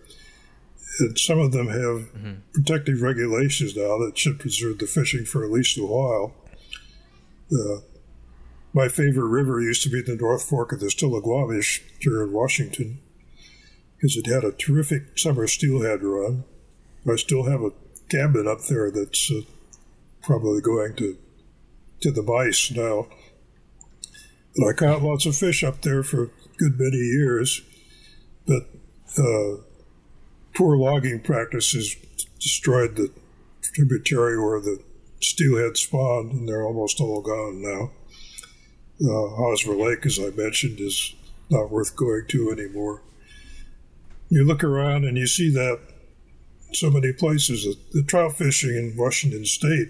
and some of them have protective regulations now that should preserve the fishing for at least a while. Uh, my favorite river used to be the North Fork of the Stillaguamish here in Washington. because it had a terrific summer steelhead run. I still have a cabin up there that's uh, probably going to to the mice now. But I caught lots of fish up there for a good many years. But uh, poor logging practices destroyed the tributary where the steelhead spawned, and they're almost all gone now. Uh, Hosmer Lake, as I mentioned, is not worth going to anymore. You look around and you see that so many places. The trout fishing in Washington State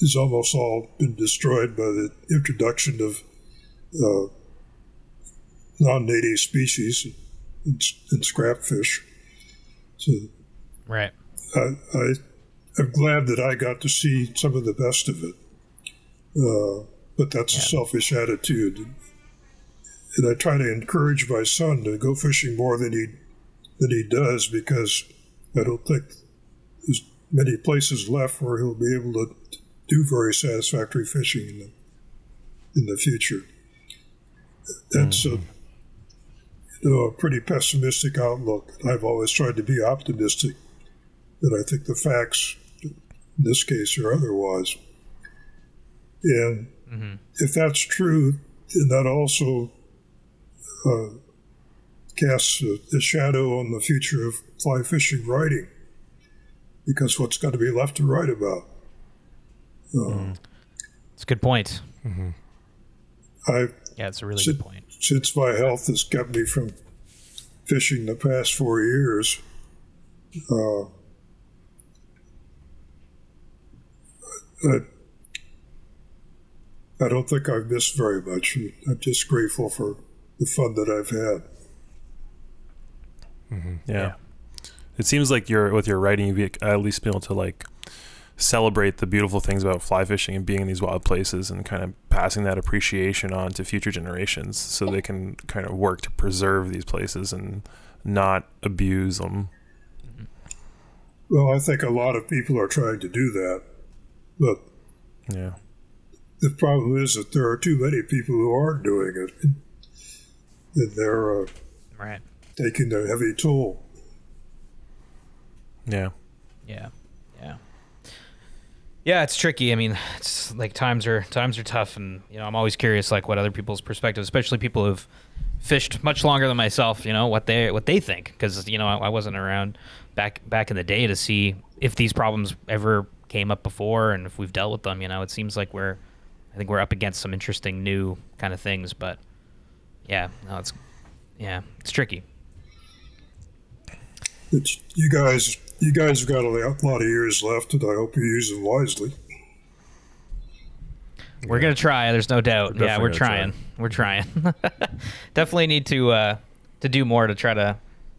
has almost all been destroyed by the introduction of uh, non-native species and, and scrap fish. So, right. I, I am glad that I got to see some of the best of it. Uh, but that's yeah. a selfish attitude. And I try to encourage my son to go fishing more than he than he does because I don't think there's many places left where he'll be able to do very satisfactory fishing in the in the future. That's mm-hmm. a you know a pretty pessimistic outlook. I've always tried to be optimistic, but I think the facts in this case are otherwise. And mm-hmm. if that's true, then that also uh, casts a, a, shadow on the future of fly fishing writing, because what's going to be left to write about? Uh, it's a good point. Mm-hmm. I yeah, it's a really since, good point. Since my health has kept me from fishing the past four years, uh, I, I don't think I've missed very much. I'm just grateful for the fun that I've had. Mm-hmm. Yeah. yeah. It seems like you're with your writing, you've at least been able to like celebrate the beautiful things about fly fishing and being in these wild places and kind of passing that appreciation on to future generations so they can kind of work to preserve these places and not abuse them. Well, I think a lot of people are trying to do that, but yeah, the problem is that there are too many people who aren't doing it, and they're uh, right taking a heavy toll. Yeah. Yeah. Yeah. Yeah, it's tricky. I mean, it's like times are times are tough, and you know, I'm always curious, like what other people's perspectives, especially people who've fished much longer than myself. You know what they what they think, because you know I, I, wasn't around back back in the day to see if these problems ever came up before and if we've dealt with them. You know, it seems like we're I think we're up against some interesting new kind of things, but yeah, no, it's yeah, it's tricky. It's you guys you guys have got a lot of years left, and I hope you use them wisely. We're yeah. gonna try. There's no doubt. We're yeah, we're trying. Try. We're trying. Definitely need to uh, to do more to try to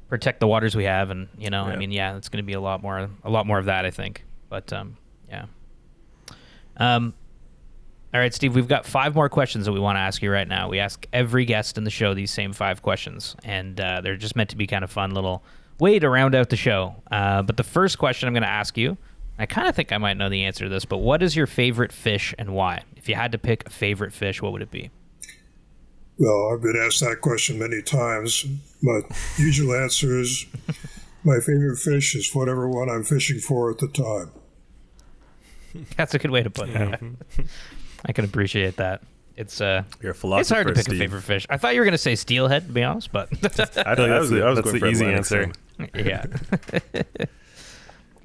protect the waters we have, and you know, yeah. I mean, yeah, it's gonna be a lot more, a lot more of that, I think. But um, yeah. Um, all right, Steve, we've got five more questions that we want to ask you right now. We ask every guest in the show these same five questions, and uh, they're just meant to be kind of fun little way to round out the show. Uh, but the first question I'm going to ask you, I kind of think I might know the answer to this, but what is your favorite fish and why? If you had to pick a favorite fish, what would it be? Well, I've been asked that question many times. My usual answer is my favorite fish is whatever one I'm fishing for at the time. That's a good way to put it. I can appreciate that. It's uh, You're a philosopher. It's hard to pick Steve. a favorite fish. I thought you were going to say steelhead, to be honest, but I thought that was, the, was the easy answer. yeah.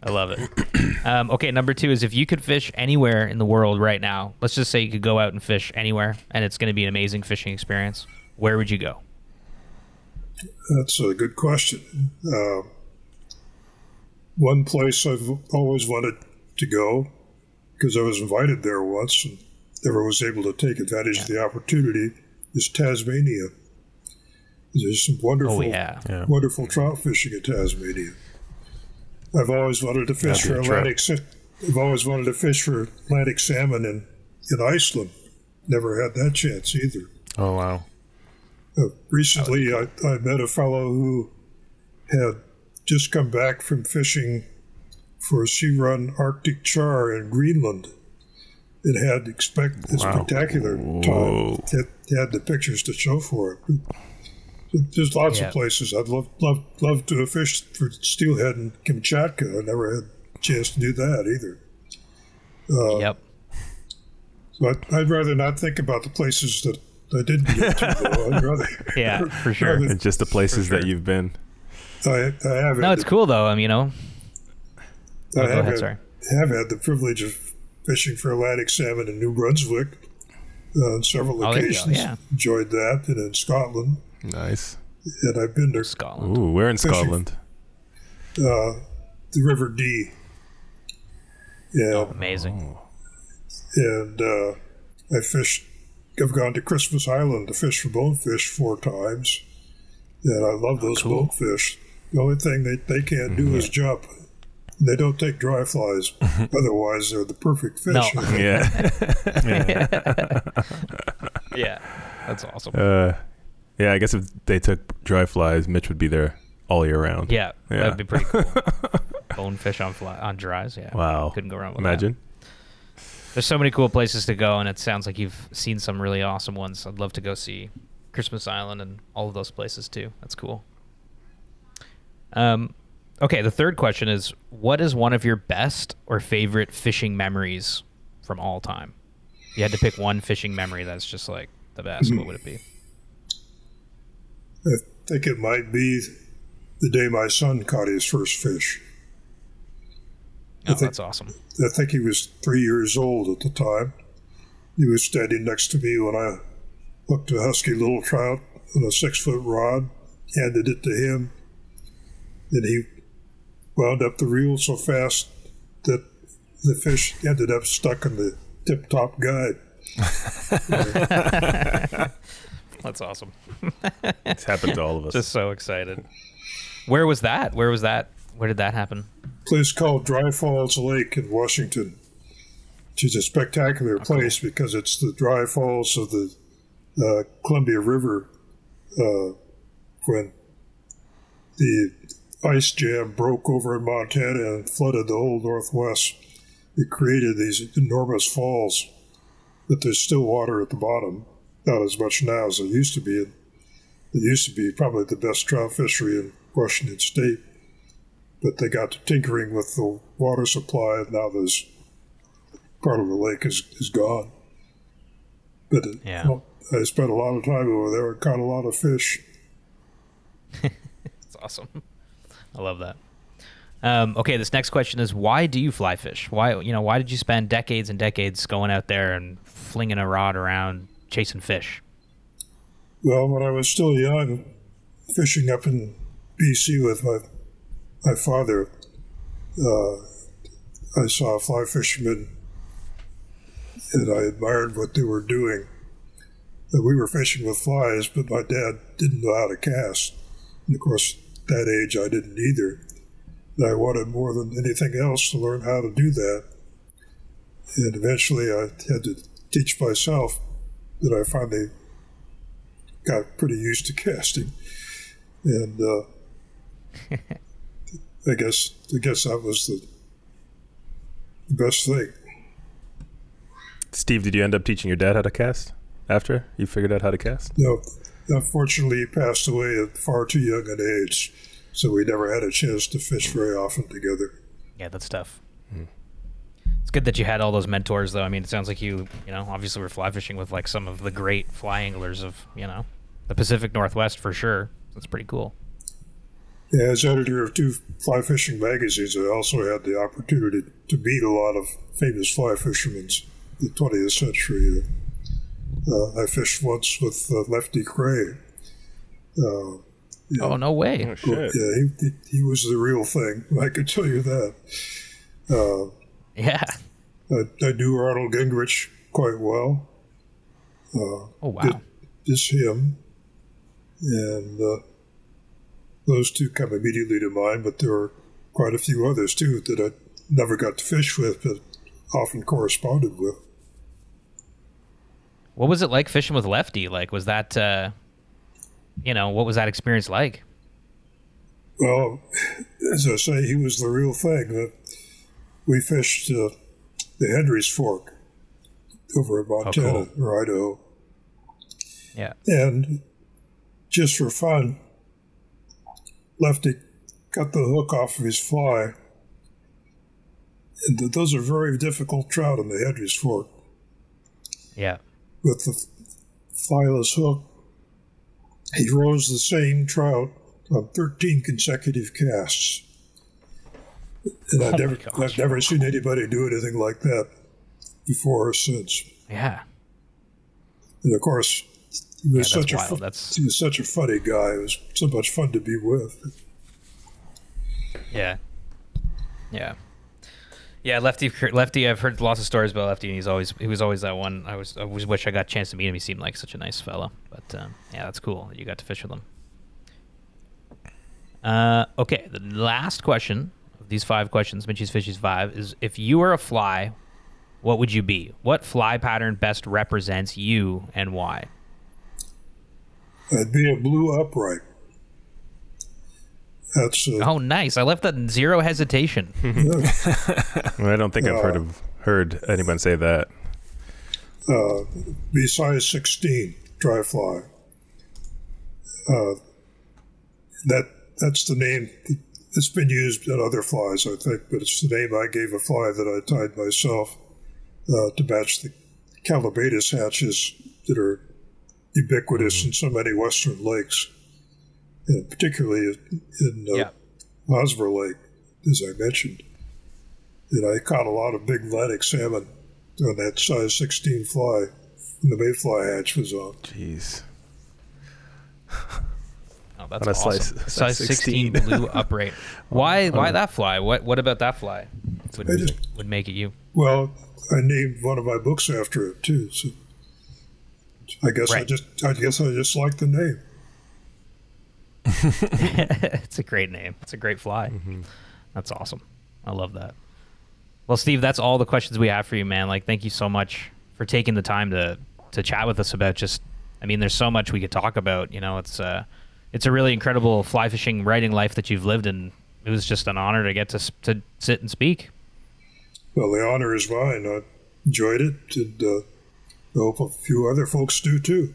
I love it. Um, okay, number two is if you could fish anywhere in the world right now, let's just say you could go out and fish anywhere, and it's going to be an amazing fishing experience. Where would you go? That's a good question. Uh, one place I've always wanted to go because I was invited there once and never was able to take advantage yeah. of the opportunity is Tasmania. There's some wonderful, oh, yeah. Yeah. wonderful trout fishing in Tasmania. I've always wanted to fish for Atlantic. I've always wanted to fish for Atlantic salmon in, in Iceland. Never had that chance either. Oh wow! Uh, recently, I, I met a fellow who had just come back from fishing for sea run Arctic char in Greenland. It had expect a wow. spectacular time. It had the pictures to show for it. There's lots Yeah. of places I'd love love love to have fished for steelhead in Kamchatka. I never had a chance to do that either. Uh, yep. So I'd, I'd rather not think about the places that I didn't get to. I'd rather, Yeah, for sure. rather- And just the places that you've been. I, I have No, it's the- cool though. I mean, you know. I Oh, go have, ahead, had, sorry. have had the privilege of fishing for Atlantic salmon in New Brunswick uh, on several Oh, there you go, occasions. yeah. Enjoyed that, and in Scotland, Nice. and I've been to Scotland. Ooh, we're in Fishing. Scotland. uh, the River Dee. Yeah, Amazing. and uh, I fished. I've gone to Christmas Island to fish for bonefish four times, and I love those cool. bonefish. The only thing they, they can't do is jump. They don't take dry flies. Otherwise, they're the perfect fish. No. Yeah. Yeah, that's awesome. uh, yeah, I guess if they took dry flies, Mitch would be there all year round. yeah, Yeah. that'd be pretty cool. Bonefish on fly on dries. Yeah. Wow. Couldn't go wrong with that. Imagine. There's so many cool places to go, and it sounds like you've seen some really awesome ones. I'd love to go see Christmas Island and all of those places too. That's cool. Um, okay, the third question is: What is one of your best or favorite fishing memories from all time? If you had to pick one fishing memory that's just like the best. What would it be? I think it might be the day my son caught his first fish. Oh, think- that's awesome. I think he was three years old at the time. He was standing next to me when I hooked a husky little trout on a six foot rod, handed it to him, and he wound up the reel so fast that the fish ended up stuck in the tip top guide. That's awesome. It's happened to all of us. Just so excited. Where was that? Where was that? Where did that happen? place called Dry Falls Lake in Washington, which is a spectacular place because it's the dry falls of the uh, Columbia River uh, when the ice jam broke over in Montana and flooded the whole Northwest. It created these enormous falls, but there's still water at the bottom. Not as much now as there used to be. It used to be probably the best trout fishery in Washington State but they got to tinkering with the water supply, and now this part of the lake is, is gone. But it, Yeah. well, I spent a lot of time over there and caught a lot of fish. It's awesome. I love that. Um, okay, this next question is: Why do you fly fish? Why you know why did you spend decades and decades going out there and flinging a rod around chasing fish? Well, when I was still young, fishing up in BC with my my father, uh, I saw a fly fisherman, and I admired what they were doing. And we were fishing with flies, but my dad didn't know how to cast. And of course, that age I didn't either. I wanted more than anything else to learn how to do that. And eventually, I had to teach myself. That I finally got pretty used to casting, and uh, I guess I guess that was the best thing. Steve, did you end up teaching your dad how to cast after you figured out how to cast? No, Uh, unfortunately, he passed away at far too young an age, so we never had a chance to fish very often together. Yeah, that's tough. It's good that you had all those mentors, though. I mean, it sounds like you, you know, obviously were fly fishing with like some of the great fly anglers of, you know, the Pacific Northwest for sure. That's pretty cool. Yeah, as editor of two fly fishing magazines, I also had the opportunity to meet a lot of famous fly fishermen the 20th century. Uh, I fished once with uh, Lefty Kreh. Uh, Oh no way! Oh shit! yeah, he, he, he was the real thing. I can tell you that. Uh, Yeah. I, I knew Arnold Gingrich quite well. Uh, Oh wow. Did- just him. And uh, those two come immediately to mind, but there are quite a few others too that I never got to fish with, but often corresponded with. What was it like fishing with Lefty? Like, was that, uh, you know, what was that experience like? Well, as I say, he was the real thing. Uh, we fished uh, the Henry's Fork over in Montana cool. or Idaho. Yeah. And just for fun, Lefty cut the hook off of his fly. And th- those are very difficult trout in the Henry's Fork. Yeah. With the flyless hook, he rose the same trout on 13 consecutive casts. And I've Oh never. I've never seen anybody do anything like that before or since. Yeah. And of course, he was Yeah, such a wild. fu- That's- he was such a funny guy. It was so much fun to be with. Yeah. Yeah. Yeah, Lefty. Lefty. I've heard lots of stories about Lefty, and he's always he was always that one. I was I always wish I got a chance to meet him. He seemed like such a nice fellow. But um, yeah, that's cool. You got to fish with him. Uh, okay, the last question of these five questions, Mitchie's Fishies five, is if you were a fly, what would you be? What fly pattern best represents you and why? I'd be a blue upright. That's uh, Oh, nice! I left that in zero hesitation. Well, I don't think I've heard of heard anyone say that. uh, be size 16 dry fly. Uh, that that's the name. It's been used in other flies, I think, but it's the name I gave a fly that I tied myself uh, to match the Callibaetis hatches that are ubiquitous in so many western lakes, and particularly in uh, Yeah. Hosmer Lake, as I mentioned. And I caught a lot of big Atlantic salmon on that size 16 fly when the mayfly hatch was on. Jeez. Oh, that's On a awesome. size- size, size 16 16. blue upright. Why why that fly? What what about that fly would, I just- would make it you? Well, I named one of my books after it too. So I guess I just I guess I just like the name. it's a great name. It's a great fly. That's awesome. I love that. Well, Steve, that's all the questions we have for you, man. Like, thank you so much for taking the time to to chat with us about just. I mean, there's so much we could talk about. You know, it's uh, it's a really incredible fly fishing writing life that you've lived, and it was just an honor to get to to sit and speak. Well, the honor is mine. I enjoyed it, and uh, I hope a few other folks do too.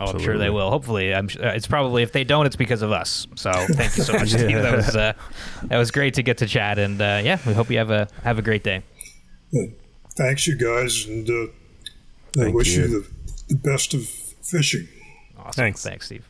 Oh, I'm sure they will. Hopefully, I'm. su- uh, It's probably if they don't, it's because of us. So thank you so much, Steve. That was uh, that was great to get to chat, and uh, yeah, we hope you have a have a great day. And thanks, you guys, and uh, I wish you, you. the, the best of fishing. Awesome. Thanks. Thanks, Steve.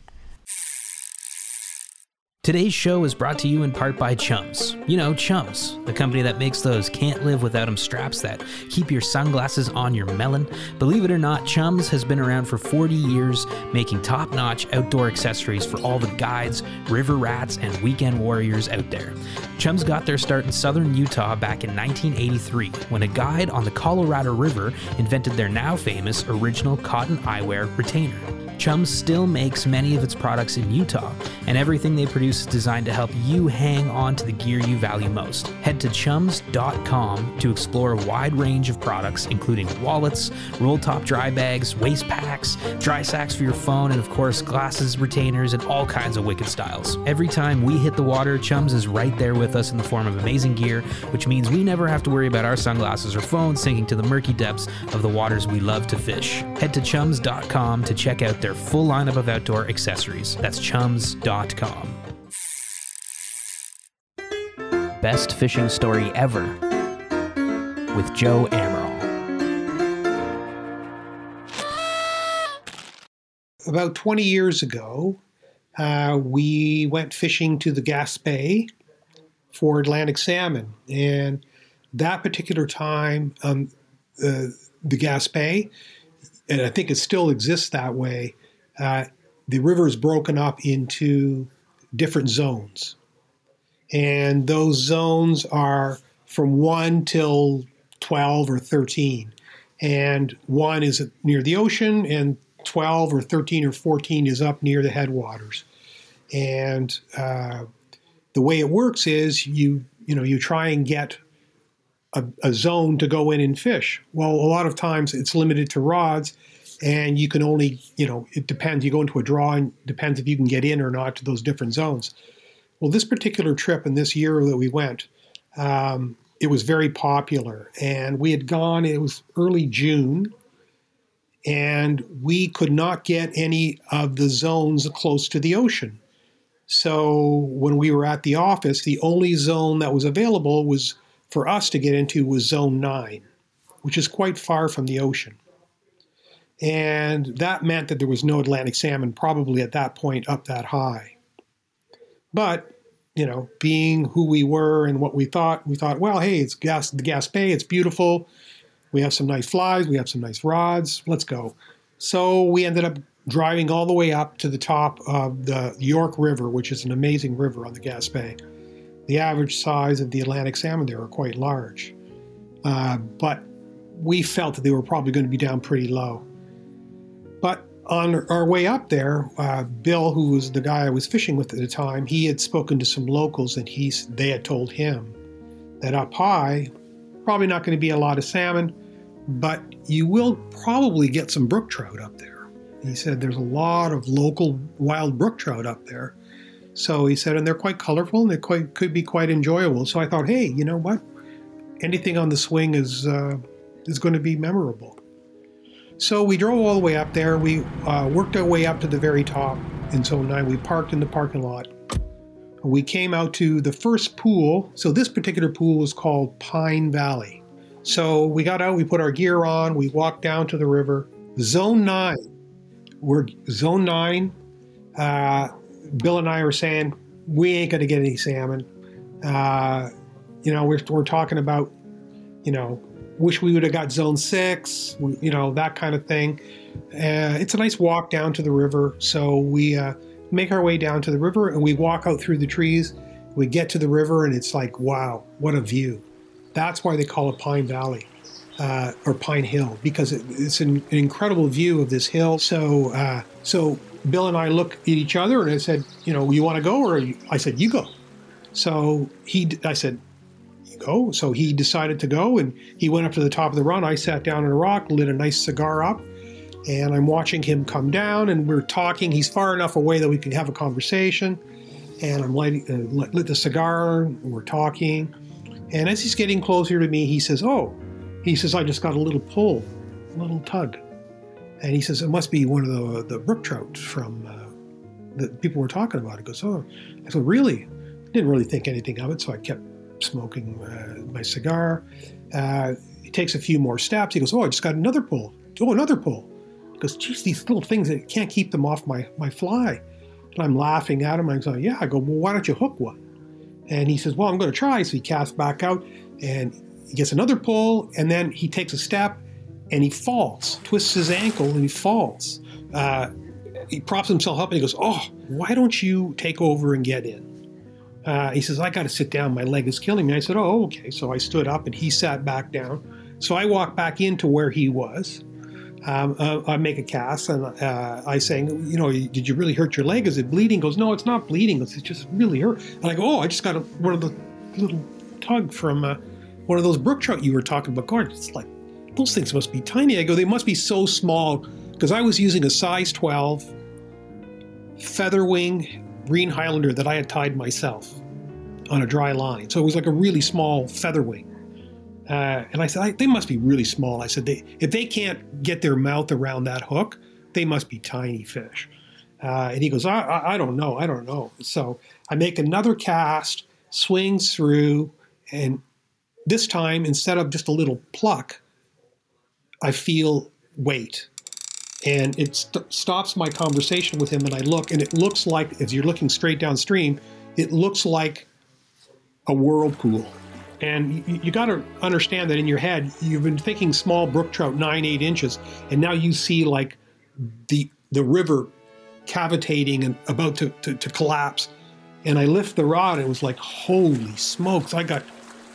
Today's show is brought to you in part by Chums. You know, Chums, the company that makes those can't live without without 'em straps that keep your sunglasses on your melon. Believe it or not, Chums has been around for 40 years, making top notch outdoor accessories for all the guides, river rats, and weekend warriors out there. Chums got their start in southern Utah back in 1983 when a guide on the Colorado River invented their now famous original cotton eyewear retainer. Chums still makes many of its products in Utah, and everything they produce is designed to help you hang on to the gear you value most. Head to chums.com to explore a wide range of products, including wallets, roll top dry bags, waist packs, dry sacks for your phone, and of course, glasses, retainers, and all kinds of wicked styles. Every time we hit the water, Chums is right there with us in the form of amazing gear, which means we never have to worry about our sunglasses or phones sinking to the murky depths of the waters we love to fish. Head to chums.com to check out their full lineup of outdoor accessories. That's chums.com. Best fishing story ever with Joe Amaral. about 20 years ago, uh, we went fishing to the Gaspé for Atlantic salmon. And that particular time, um, uh, the Gaspé, and I think it still exists that way, uh, the river is broken up into different zones. And those zones are from 1 till 12 or 13 and one is near the ocean, and 12 or 13 or 14 is up near the headwaters. And uh, the way it works is you you know you try and get a, a zone to go in and fish. Well, a lot of times it's limited to rods, and you can only you know it depends. You go into a draw, and depends if you can get in or not to those different zones. Well, this particular trip and this year that we went, um, it was very popular, and we had gone. It was early June, and we could not get any of the zones close to the ocean. So when we were at the office, the only zone that was available was for us to get into was zone 9, which is quite far from the ocean. And that meant that there was no Atlantic salmon probably at that point up that high. But, you know, being who we were and what we thought, we thought, well, hey, it's gas the Gaspé, it's beautiful. We have some nice flies, we have some nice rods, let's go. So we ended up driving all the way up to the top of the York River, which is an amazing river on the Gaspé. The average size of the Atlantic salmon there are quite large. Uh, but we felt that they were probably going to be down pretty low. On our way up there, uh, Bill, who was the guy I was fishing with at the time, he had spoken to some locals, and he they had told him that up high, probably not going to be a lot of salmon, but you will probably get some brook trout up there. He said there's a lot of local wild brook trout up there. So he said, and they're quite colorful and they quite could be quite enjoyable. So I thought, hey, you know what? Anything on the swing is uh, is going to be memorable. So we drove all the way up there. We uh, worked our way up to the very top And so 9. We parked in the parking lot. We came out to the first pool. So this particular pool was called Pine Valley. So we got out, we put our gear on, we walked down to the river. Zone 9, we're Zone 9. Uh, Bill and I were saying, we ain't going to get any salmon. Uh, you know, we're, we're talking about, you know, wish we would have got zone six, you know, that kind of thing. Uh, it's a nice walk down to the river. So we uh, make our way down to the river and we walk out through the trees. We get to the river and it's like, wow, what a view. That's why they call it Pine Valley. Uh, or Pine Hill because it, it's an, an, incredible view of this hill. So, uh, so Bill and I look at each other, and I said, "You know, you want to go?" Or I said, "You go." So he, I said, go. So he decided to go and he went up to the top of the run. I sat down on a rock, lit a nice cigar up, and I'm watching him come down and we're talking. He's far enough away that we can have a conversation. And I'm lighting, uh, lit the cigar, and we're talking. And as he's getting closer to me, he says, Oh, he says, I just got a little pull, a little tug. And he says, It must be one of the, the brook trout from uh, that people were talking about. He goes, Oh, I said, Really? I didn't really think anything of it, so I kept smoking uh, my cigar. Uh, he takes a few more steps. He goes, "Oh, I just got another pull. Oh, another pull." He goes, "Geez, these little things I can't keep them off my my fly." And I'm laughing at him. I'm saying, "Yeah." I go, "Well, why don't you hook one?" And he says, "Well, I'm going to try." So he casts back out, and he gets another pull, and then he takes a step, and he falls, twists his ankle, and he falls. Uh, he props himself up, and he goes, "Oh, why don't you take over and get in?" Uh, he says, I got to sit down. My leg is killing me. I said, Oh, okay. So I stood up and he sat back down. So I walked back into where he was. Um, uh, I make a cast and uh, I saying, You know, did you really hurt your leg? Is it bleeding? He goes, No, it's not bleeding. It's just really hurt. And I go, Oh, I just got a, one of the little tug from uh, one of those brook trout you were talking about. God, it's like, those things must be tiny. I go, They must be so small because I was using a size 12 featherwing green Highlander that I had tied myself on a dry line. So it was like a really small featherweight. Uh, and I said, I, they must be really small. I said, they, if they can't get their mouth around that hook, they must be tiny fish. Uh, and he goes, I, I, I, don't know. I don't know. So I make another cast, swings through, and this time, instead of just a little pluck, I feel weight and it st- stops my conversation with him and i look and it looks like as you're looking straight downstream it looks like a whirlpool. And you, you got to understand that in your head you've been thinking small brook trout nine eight inches and now you see like the the river cavitating and about to, to, to collapse. And i lift the rod and it was like holy smokes i got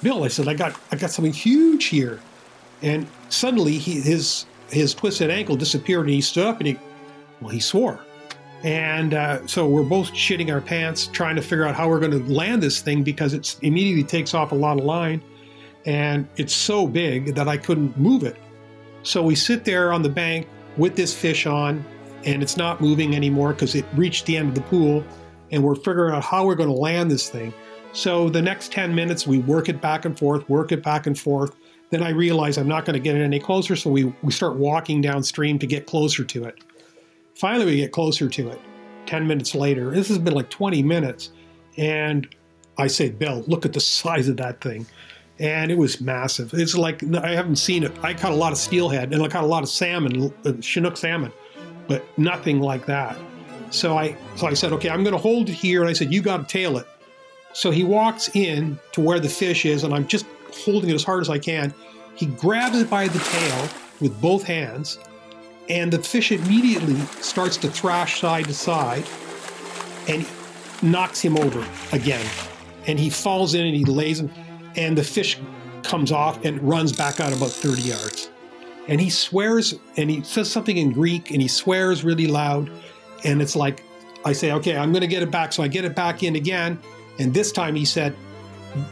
bill i said i got i got something huge here. And suddenly he, his his twisted ankle disappeared and he stood up and he, well, he swore. And uh, so we're both shitting our pants trying to figure out how we're going to land this thing because it immediately takes off a lot of line and it's so big that I couldn't move it. So we sit there on the bank with this fish on and it's not moving anymore because it reached the end of the pool and we're figuring out how we're going to land this thing. So the next 10 minutes, we work it back and forth, work it back and forth Then I realize I'm not going to get it any closer, so we, we start walking downstream to get closer to it. Finally, we get closer to it. 10 minutes later, this has been like 20 minutes, and I say, Bill, look at the size of that thing. And it was massive. It's like, I haven't seen it. I caught a lot of steelhead and I caught a lot of salmon, uh, Chinook salmon, but nothing like that. So I, so I said, okay, I'm going to hold it here. And I said, you got to tail it. So he walks in to where the fish is, and I'm just holding it as hard as I can. He grabs it by the tail with both hands, and the fish immediately starts to thrash side to side and knocks him over again. And he falls in and he lays him, and the fish comes off and runs back out about 30 yards. And he swears and he says something in Greek and he swears really loud. And it's like, I say, okay, I'm going to get it back. So I get it back in again. And this time he said,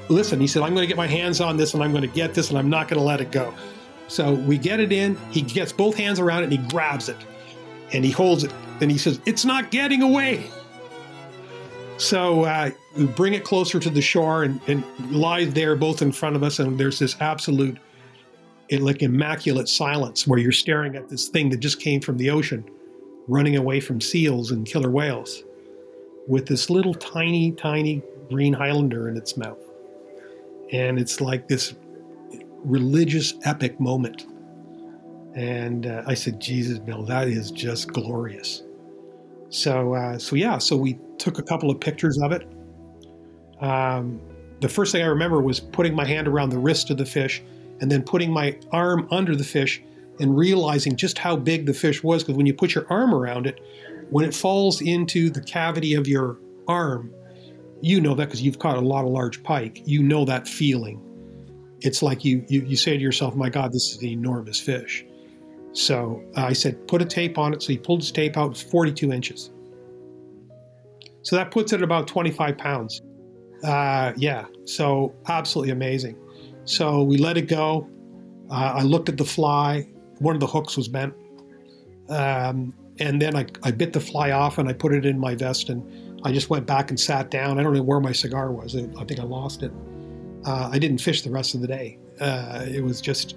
listen, he said, I'm going to get my hands on this and I'm going to get this and I'm not going to let it go. So we get it in. He gets both hands around it and he grabs it and he holds it and he says, It's not getting away. So uh, we bring it closer to the shore and, and lies there both in front of us. And there's this absolute, like immaculate silence where you're staring at this thing that just came from the ocean, running away from seals and killer whales with this little tiny, tiny green Highlander in its mouth. And it's like this religious epic moment. And uh, I said, Jesus, Bill, that is just glorious. So, uh, so yeah, so we took a couple of pictures of it. Um, the first thing I remember was putting my hand around the wrist of the fish and then putting my arm under the fish and realizing just how big the fish was. Because when you put your arm around it, when it falls into the cavity of your arm, you know that because you've caught a lot of large pike. You know that feeling. It's like you, you, you say to yourself, my God, this is an enormous fish. So uh, I said, put a tape on it. So he pulled his tape out, it was 42 inches. So that puts it at about 25 pounds. Uh, yeah, so absolutely amazing. So we let it go. Uh, I looked at the fly. One of the hooks was bent. Um, and then I, I bit the fly off and I put it in my vest and I just went back and sat down. I don't know where my cigar was. I think I lost it. Uh, I didn't fish the rest of the day. Uh, it was just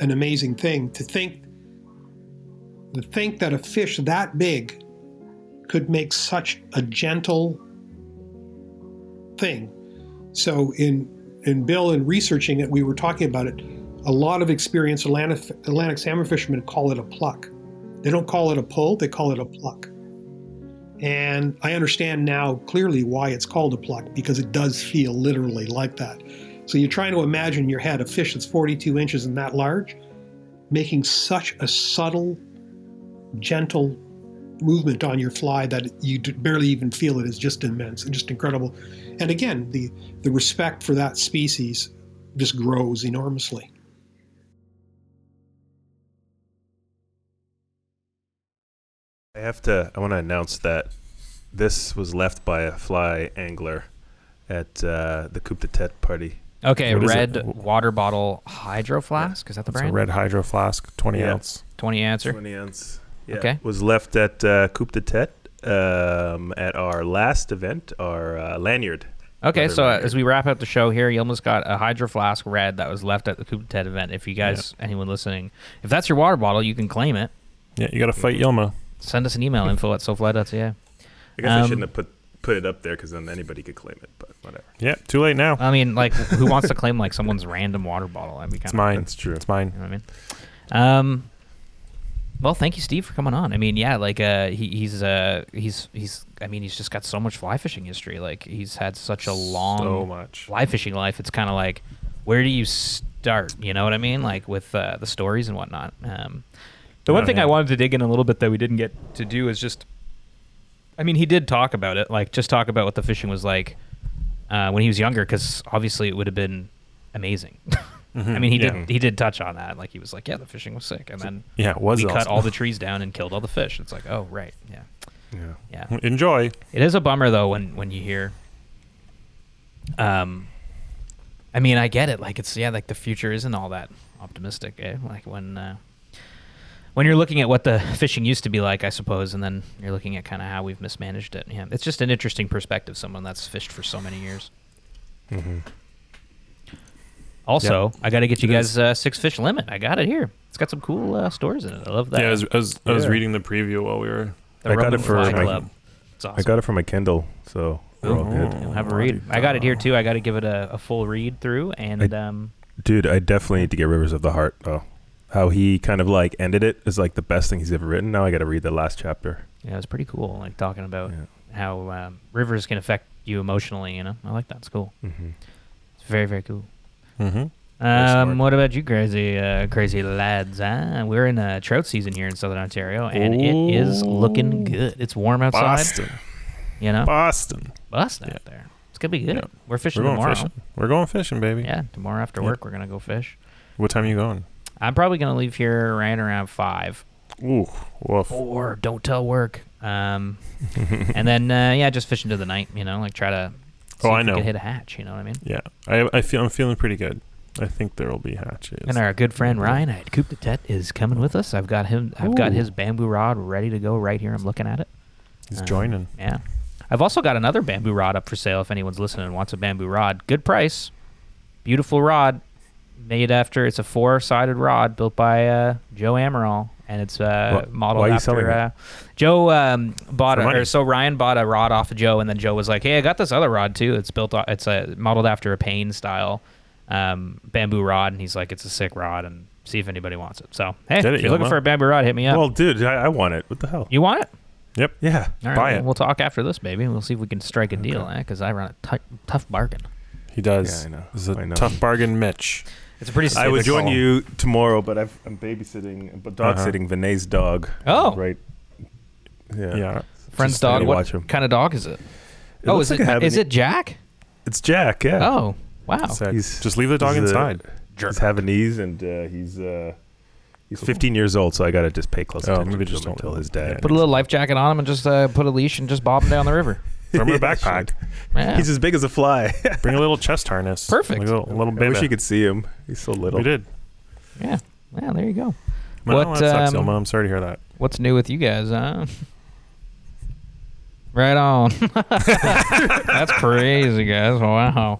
an amazing thing to think to think that a fish that big could make such a gentle thing. So in in Bill and researching it, we were talking about it. A lot of experienced Atlantic, Atlantic salmon fishermen call it a pluck. They don't call it a pull, they call it a pluck. And I understand now clearly why it's called a pluck because it does feel literally like that. So you're trying to imagine in your head a fish that's 42 inches and that large making such a subtle, gentle movement on your fly that you barely even feel it is just immense and just incredible. And again, the, the respect for that species just grows enormously. I have to. I want to announce that this was left by a fly angler at uh, the Coupe de Tete party. Okay, What is red water bottle hydro flask. Is that the It's a brand? red hydro flask, 20 Yeah. ounce. 20 answer. 20 ounce. Yeah. Okay. Was left at uh, Coupe de Tete um, at our last event, our uh, lanyard. Okay, so uh, lanyard. as we wrap up the show here, you almost got a hydro flask red that was left at the Coupe de Tete event. If you guys, anyone listening, if that's your water bottle, you can claim it. Yeah, you got to fight Yilma. Send us an email, info at sofly.ca. I guess I Um, shouldn't have put put it up there because then anybody could claim it, but whatever. Yeah, too late now. I mean, like, who wants to claim like someone's random water bottle? That'd be kind It's of mine. That's true. It's mine. You know what I mean? Um, well, thank you, Steve, for coming on. I mean, yeah, like uh, he, he's uh, he's he's. I mean, he's just got so much fly fishing history. Like he's had such a long So much. fly fishing life. It's kind of like, where do you start? You know what I mean? Like with uh, the stories and whatnot. Um, the one thing I wanted to dig in a little bit that we didn't get to do is just. I mean, he did talk about it. Like, just talk about what the fishing was like uh, when he was younger, because obviously it would have been amazing. I mean, he Yeah. did he did touch on that. Like he was like, yeah, the fishing was sick, and then Yeah, it was we cut all the trees down and killed all the fish. It's like, oh right, yeah, Yeah. yeah. Enjoy. It is a bummer though when when you hear. Um, I mean, I get it. Like it's yeah, like the future isn't all that optimistic. Eh? Like when uh, when you're looking at what the fishing used to be like, I suppose, and then you're looking at kind of how we've mismanaged it. Yeah, it's just an interesting perspective. Someone that's fished for so many years. Mm-hmm. Also, I got to get you It guys uh, six fish limit. I got it here. It's got some cool uh, stories in it. I love that. Yeah, I was I was, I was reading the preview while we were. the I got it for my- Club. Awesome. I got it from my Kindle, so we're all good. You'll have a read. I got it here too. I got to give it a, a full read through, and I- um, Dude, I definitely need to get Rivers of the Heart though. How he kind of like ended it is like the best thing he's ever written. Now I got to read the last chapter. yeah, it was pretty cool. Like talking about Yeah. how um, rivers can affect you emotionally. You know, I like that. It's cool. hmm It's very very cool. Mm-hmm. Um, what about you, crazy, uh, crazy lads? Huh? We're in uh, trout season here in Southern Ontario, and it is looking good. It's warm outside. Boston, You know, Boston. Boston Yeah. out there. It's gonna be good. Yeah. We're fishing We're going tomorrow. fishing. We're going fishing, baby. Yeah, tomorrow after Yeah. work, we're gonna go fish. What time are you going? I'm probably gonna leave here right around five. Ooh, woof. Or don't tell work. Um, and then uh, yeah, just fishing to the night. You know, like try to. Oh, I know. can hit a hatch. You know what I mean? Yeah, I I feel I'm feeling pretty good. I think there will be hatches. And our good friend Ryan at Coupe de Tete is coming with us. I've got him. I've got his bamboo rod ready to go right here. I'm looking at it. He's Um, joining. Yeah. I've also got another bamboo rod up for sale if anyone's listening and wants a bamboo rod. Good price. Beautiful rod. Made after it's a four sided rod built by uh, Joe Amaral. And it's uh, Wha- modeled why are you after selling uh, Joe um, bought For a, or so Ryan bought a rod off of Joe and then Joe was like, Hey, I got this other rod too. It's built it's a modeled after a Payne style um, bamboo rod and he's like, It's a sick rod and see if anybody wants it. So hey, it, if you're looking Yelma. for a bamboo rod, hit me up. Well, dude, I, I want it. What the hell? you want it? Yep. yeah. All right, Buy well, it. We'll talk after this, baby. We'll see if we can strike a deal, eh? Because I run a t- tough bargain. He does. Yeah, I know. This is a I know. tough bargain, Mitch. It's a pretty. I would join call. you tomorrow, but I've, I'm babysitting, but dog Uh-huh. sitting Vinay's dog. Oh. right. Yeah. Yeah. Friend's Just dog. What watch him. kind of dog is it? It oh, is like it? Is it Jack? It's Jack. Yeah. Oh, wow. Said, He's- just leave the dog he's, uh, inside. He's Havanese, and uh, he's uh, he's 15 years old, so I got to just pay close Oh, attention maybe to just him don't- until his dad. Put a little life jacket on him and just uh, put a leash and just bob him down the river. Throw him in a backpack. Yeah. He's as big as a fly. Bring a little chest harness. Perfect. Like a little, little I baby. wish you could see him. He's so little. We did. yeah. Yeah. There you go. Well, What, that sucks, um, Ilma. I'm sorry to hear that. What's new with you guys, huh? Right on. That's crazy, guys. Wow.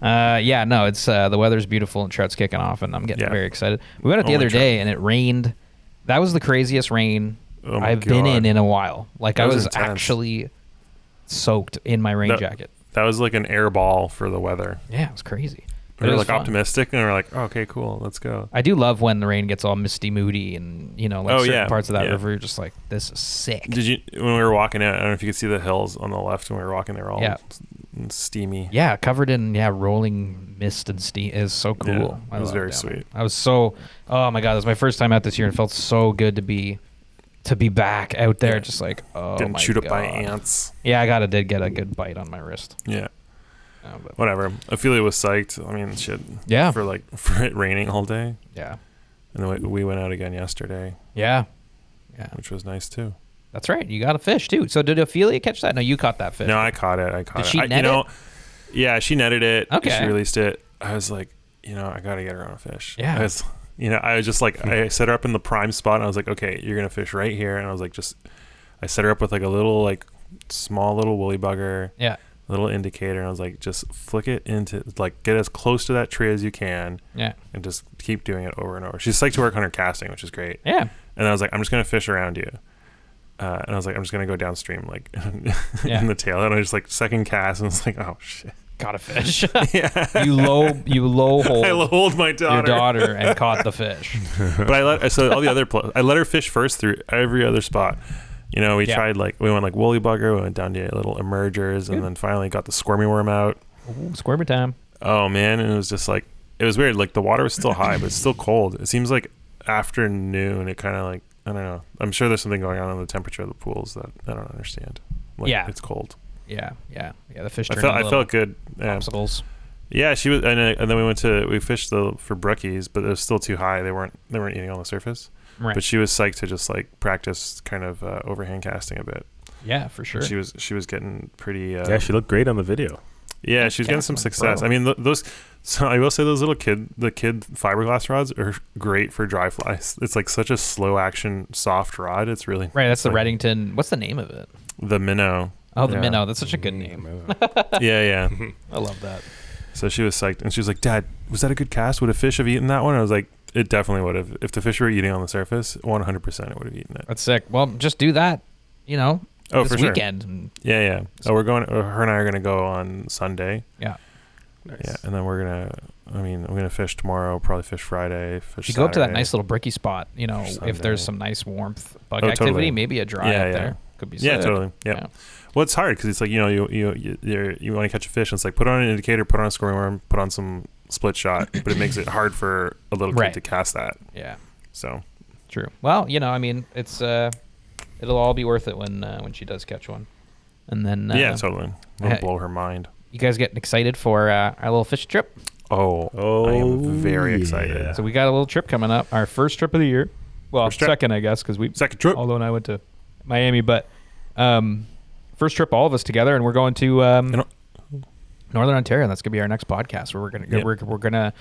Uh, yeah, no, it's uh, the weather's beautiful and trout's kicking off, and I'm getting Yeah. very excited. We went out the Only other trout. day, and it rained. That was the craziest rain Oh my I've been in God. in a while. Like That I was was intense. actually soaked in my rain That- jacket. That was like an air ball for the weather. Yeah, it was crazy. We were like fun. optimistic, and we are like, oh, okay, cool, let's go. I do love when the rain gets all misty, moody, and you know, like Oh, certain yeah. parts of that Yeah. river, you're just like, this is sick. Did you when we were walking out? I don't know if you could see the hills on the left when we were walking. They were all Yeah. steamy. Yeah, covered in yeah rolling mist and steam is so cool. Yeah, it was very there. sweet. I was so oh my god, it was my first time out this year and it felt so good to be to be back out there. Just like oh Getting my chewed up by God. ants. Yeah, I got to did get a good bite on my wrist. Yeah, Uh, but whatever. Ophelia was psyched. I mean, shit. Yeah. For like for it raining all day, yeah, and then we, we went out again yesterday, yeah, yeah. which was nice too. That's right. You got a fish too. So did Ophelia catch that? No, you caught that fish. No, I caught it. I caught Did it. she I, net you know, it? Yeah, she netted it. Okay. She released it. I was like, you know, I gotta get her on a fish. Yeah. I was, you know, I was just like, I set her up in the prime spot, and I was like, okay, you're gonna fish right here, and I was like, just, I set her up with like a little like small little woolly bugger, Yeah, little indicator, and I was like, just flick it into like get as close to that tree as you can, yeah, and just keep doing it over and over. She's psyched to work on her casting, which is great. yeah. And I was like, I'm just gonna fish around you. Uh, and I was like, I'm just gonna go downstream, like Yeah. in the tail. And I just like second cast, and I was like, oh shit. Got a fish. Yeah. you low you low hold I hold my daughter. your daughter and caught the fish. but I let so all the other pl- I let her fish first through every other spot. You know, we Yeah. tried like we went like woolly bugger, we went down to little emergers, and Good. then finally got the squirmy worm out. Ooh, squirmy time. Oh man, and it was just like it was weird. Like the water was still high, but it's still cold. It seems like afternoon. It kind of like I don't know. I'm sure there's something going on in the temperature of the pools that I don't understand. Like, Yeah. it's cold. Yeah, yeah, yeah. The fish. I turned felt I felt good. Yeah. popsicles. Yeah, she was, and, uh, and then we went to we fished the for brookies, but it was still too high. They weren't they weren't eating on the surface. Right. But she was psyched to just like practice kind of uh, overhand casting a bit. yeah, for sure. She was she was getting pretty. Uh, Yeah, she looked great on the video. yeah, she's was getting some success. bro. I mean, th- those. So I will say those little kid the kid fiberglass rods are great for dry flies. It's like such a slow action soft rod. It's really right. That's the like Redington. What's the name of it? the minnow. Oh, the Yeah. minnow. That's such a good name. Yeah, yeah. I love that. So she was psyched, and she was like, "Dad, was that a good cast? Would a fish have eaten that one?" I was like, "It definitely would have. If the fish were eating on the surface, 100 percent it would have eaten it." That's sick. Well, just do that. You know, Oh, this for sure. weekend. And- Yeah, yeah. So we're going. uh, Her and I are gonna go on Sunday. Yeah. Yeah, and then we're gonna. I mean, I'm gonna fish tomorrow. Probably fish Friday. Fish. You go up to that Saturday. nice little bricky spot. You know, if there's Sunday. some nice warmth bug Oh, activity, totally. maybe a dry Yeah, up yeah. there could be. Yeah, sick. totally. Yeah. Well, it's hard because it's like you know you you you, you're, you want to catch a fish. And it's like put on an indicator, put on a squirmy worm, put on some split shot, but it makes it hard for a little kid Right. to cast that. Yeah. So True. Well, you know, I mean, it's uh, it'll all be worth it when uh, when she does catch one, and then uh, yeah, totally. It'll hey. blow her mind. you guys getting excited for uh, our little fish trip? Oh, Oh, I am very excited. So we got a little trip coming up, our first trip of the year. Well, First trip. second, I guess, because we Second trip. although I went to Miami, but um, first trip, all of us together, and we're going to um, You know- Northern Ontario. And that's gonna be our next podcast where we're gonna Yeah. we're, we're gonna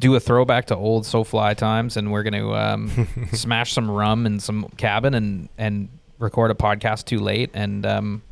do a throwback to old SoFly times, and we're gonna um, smash some rum in some cabin and and record a podcast too late and um,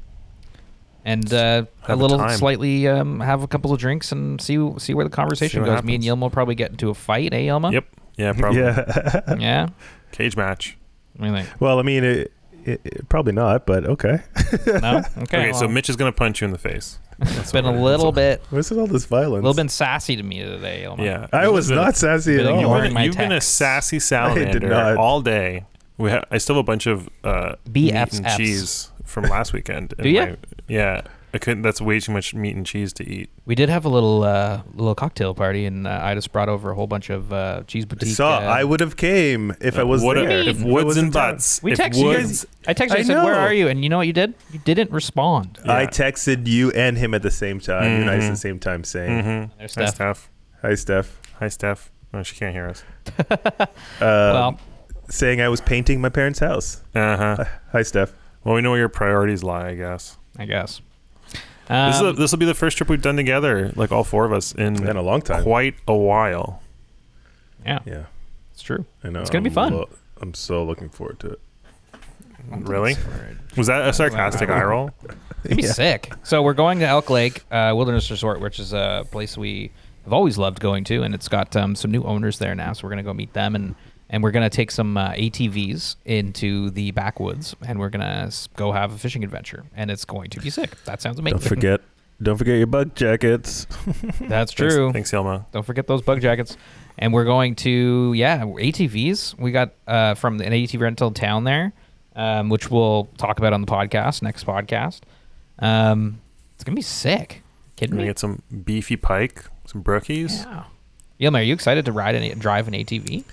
and uh, a Have a little time. slightly um, have a couple of drinks and see see where the conversation what goes. Me and happens. Yilma will probably get into a fight, eh, Yilma? Yep. Yeah, probably. Yeah. Yeah. Cage match. What do you think? well, I mean, it, it, it- probably not, but okay. No. Okay. Okay, so Mitch is gonna punch you in the face. it's been a little bit What's with all this violence? a little bit sassy to me today. Yilma. Yeah, I was You've been- not sassy at all. You've, my you've been a texts. sassy did salamander all day. We ha- I still have a bunch of uh, meat and cheese from last weekend. Do ya? my- yeah, I couldn't. That's way too much meat and cheese to eat. We did have a little uh, little cocktail party, and uh, I just brought over a whole bunch of uh, cheese I boutique. saw. uh, I would have came if I was What there. if If woods was and in butts? we texted you guys. I texted you. I I said, "Where are you?" And you know what you did? You didn't respond. I texted you and him at the same time. You and I at the same time saying, Mhm. There's Hi, Steph. Steph. "Hi, Steph." Hi, Steph. No, she can't hear us. Uh, well, saying I was painting my parents' house. Uh huh. Hi, Steph. Well, we know where your priorities lie, I guess. I guess. This Um, this will be the first trip we've done together, like all four of us, in In a long time. quite a while. yeah, Yeah, it's true. I know. It's gonna be I'm fun. lo- I'm so looking forward to it. Really? Was that a sarcastic eye roll? It'd be sick. So we're going to Elk Lake uh, Wilderness Resort, which is a place we have always loved going to, and it's got um, some new owners there now. So we're gonna go meet them, and and we're gonna take some uh, ATVs into the backwoods, and we're gonna s- go have a fishing adventure, and it's going to be sick. That sounds amazing. Don't forget. Don't forget your bug jackets. That's true. Thanks, thanks Yelma. Don't forget those bug jackets. And we're going to yeah ATVs. We got uh, from an ATV rental town there, um, which we'll talk about on the podcast next podcast. Um, it's gonna be sick. Kidding me? get some beefy pike, some brookies. Yeah. Yilma, are you excited to ride and drive an ATV?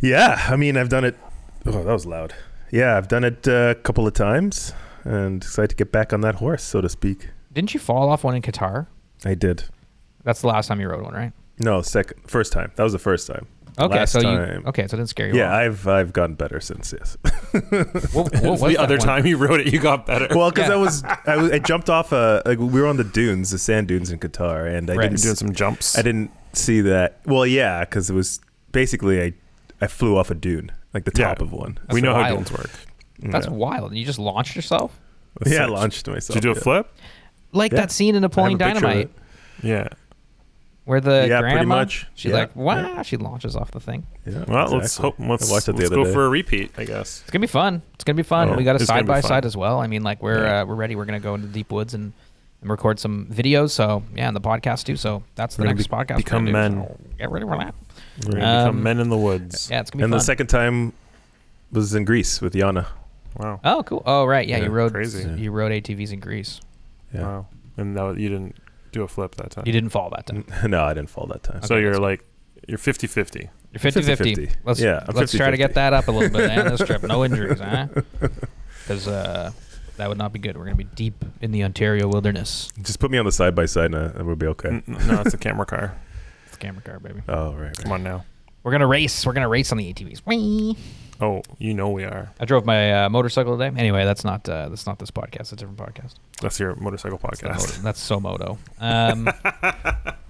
Yeah, I mean, I've done it. Oh, that was loud. Yeah, I've done it uh, a couple of times, and excited to get back on that horse, so to speak. Didn't you fall off one in Qatar? I did. That's the last time you rode one, right? No, second, first time. That was the first time. Okay, Last so you time- okay, so it didn't scare you. Yeah, off. I've I've gotten better since. Yes. What, what was the other one? time you rode it, you got better. well, because Yeah. I was I, was I jumped off a like we were on the dunes, the sand dunes in Qatar, and I Right. didn't doing some jumps. I didn't see that. Well, yeah, because it was basically I I flew off a dune, like the Yeah. top of one. we know how dunes work. That's yeah. wild. You just launched yourself That's yeah, I launched myself. Did you do a yeah. flip? like Yeah. that scene in Napoleon I have a picture of Dynamite. Yeah. Where the Yeah, pretty much. she's Yeah. like, wow, she launches off the thing. Yeah, Well, let's hope. Let's, I watched it the let's other go day. for a repeat, I guess. It's gonna be fun. It's gonna be fun. Oh, we got a side by fun. side as well. I mean, like we're Yeah. uh, we're ready. We're gonna go into the deep woods and, and record some videos. So yeah, and the podcast too. So that's the We're gonna next be- podcast. we're become do. men. So get ready for that. We're gonna Um, become men in the woods. Yeah, it's gonna be And fun. the second time was in Greece with Yana. Wow. oh, cool. Oh, right. Yeah, Yeah, you rode crazy. You rode ATVs in Greece. Yeah. Wow. And that was, you didn't do a flip that time. You didn't fall that time. no, I didn't fall that time. So you're that's like you're 50-50. You're 50-50. 50-50. Let's Yeah, I'm let's try to get that up a little bit on this trip. No injuries, huh? Because uh, that would not be good. We're gonna be deep in the Ontario wilderness. Just put me on the side by side, and and we'll be okay. N- n- no, it's a camera car. It's a camera car, baby. Oh, right. right. Come on now. We're gonna race. We're gonna race on the ATVs. Whee! Oh, you know we are. I drove my uh, motorcycle today. Anyway, that's not uh, that's not this podcast. It's a different podcast. That's your motorcycle That's, the podcast. moto- that's so moto. Um,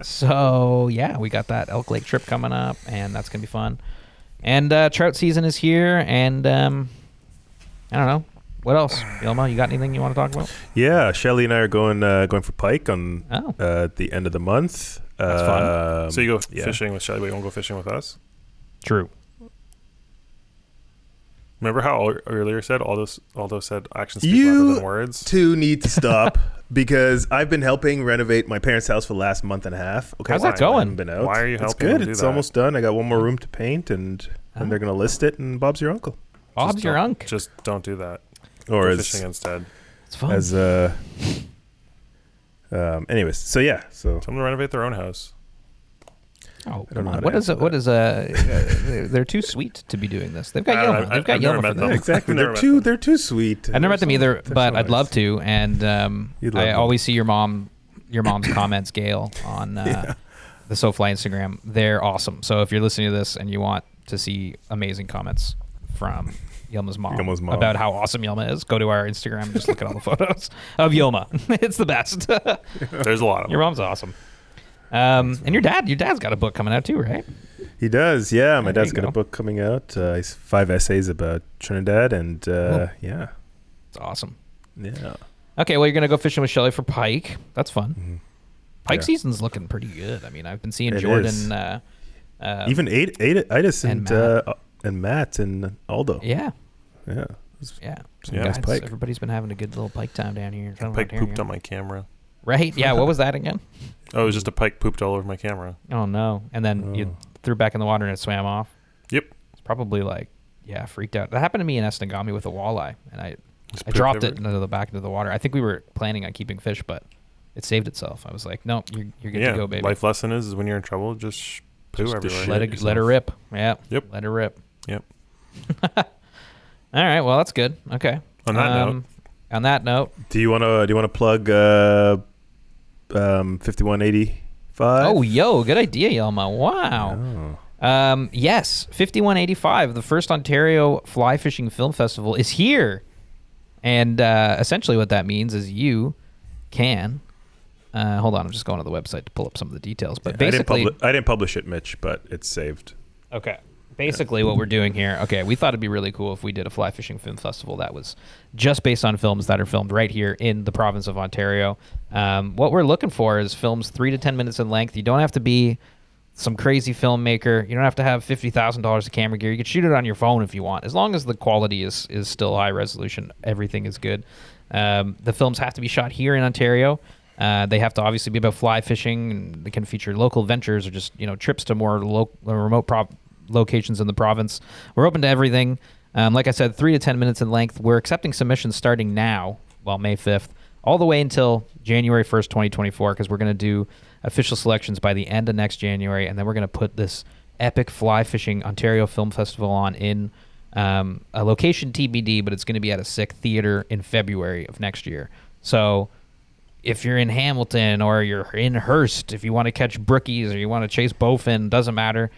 so yeah, we got that Elk Lake trip coming up, and that's gonna be fun. And uh, trout season is here, and um, I don't know. what else? Yelma, you got anything you want to talk about? Yeah, Shelly and I are going uh, going for pike on Oh, uh, at the end of the month. That's fun. Um, so you go yeah. fishing with Shelly, but you won't go fishing with us. true. Remember how ear- earlier said Aldo Aldo said actions speak You- louder than words. Two need to stop because I've been helping renovate my parents' house for the last month and a half. Okay, How's that going? Been out. Why are you helping? It's good. them do it's that? almost done. I got one more room to paint, and and they're gonna list it. And Bob's your uncle, Bob's Just your don't- Just don't do that. or Go as fishing instead. It's fun. as uh. Um. Anyways, so yeah, so Tell them to renovate their own house. oh, come on. how to What is answer it? What is uh? they're, they're too sweet to be doing this. They've got I. Yelma. They've I've- got I've never met for them. this. exactly. They're too. them. They're too sweet. I've never met them either, but I'd love to. And um, love I them. always see your mom, your mom's comments, Gail, on uh, the SoFly Instagram. They're awesome. So if you're listening to this and you want to see amazing comments from Yelma's mom, Yelma's mom. about how awesome Yelma is, go to our Instagram and just look at all the photos of Yelma. it's the best. There's a lot of them. your mom's awesome. Um, and your dad, your dad's got a book coming out too, right? He does, yeah. My There dad's you got go. a book coming out. Uh, he's five essays about Trinidad, and uh, yeah, It's awesome. yeah. Okay, well, you're gonna go fishing with Shelly for pike. That's fun. Pike Yeah. season's looking pretty good. I mean, I've been seeing It Jordan. is. Uh, uh, Even Aid, Aid, Idis and and uh, and Matt and Aldo. yeah, Yeah. yeah. Some Yeah. Guys, pike. Everybody's been having a good little pike time down here. in Pike Ontario. pooped on my camera. Right? Yeah. What was that again? Oh, it was just a pike pooped all over my camera. Oh no! And then you oh. threw it back in the water and it swam off. Yep. It's probably like, yeah, freaked out. That happened to me in Esnagami with a walleye, and I, Just I pooped dropped it into the back into the water. I think we were planning on keeping fish, but it saved itself. I was like, no, you're you're good yeah. to go, baby. Life lesson is, is when you're in trouble, just sh- poo Just everywhere. let it let her rip. Yeah. Yep. Let her rip. Yep. All right. Well, that's good. Okay. On that note, Um, On that note, Do you want to? Do you want to plug uh, um, fifty one eighty five? oh yo, good idea, Yelma. Wow. Oh. Um, yes, 5185, the first Ontario Fly Fishing Film Festival is here. And uh, essentially, what that means is you can. Uh, hold on, I'm just going to the website to pull up some of the details. But I didn't, basically, publi- I didn't publish it, Mitch, but it's saved. Okay. Basically, what we're doing here, okay, we thought it'd be really cool if we did a fly fishing film festival that was just based on films that are filmed right here in the province of Ontario. Um, what we're looking for is films three to 10 minutes in length. You don't have to be some crazy filmmaker. You don't have to have $50,000 of camera gear. You can shoot it on your phone if you want. As long as the quality is, is still high resolution, everything is good. Um, the films have to be shot here in Ontario. Uh, they have to obviously be about fly fishing. And they can feature local ventures or just you know trips to more lo- remote prop- locations in the province. We're open to everything. Um, like I said, three to ten minutes in length. We're accepting submissions starting now, well May fifth, all the way until January first, twenty twenty four, because we're going to do official selections by the end of next January, and then we're going to put this epic fly fishing Ontario Film Festival on in um, a location TBD, but it's going to be at a sick theater in February of next year. So if you're in Hamilton or you're in Hearst, if you want to catch brookies or you want to chase bowfin, doesn't matter.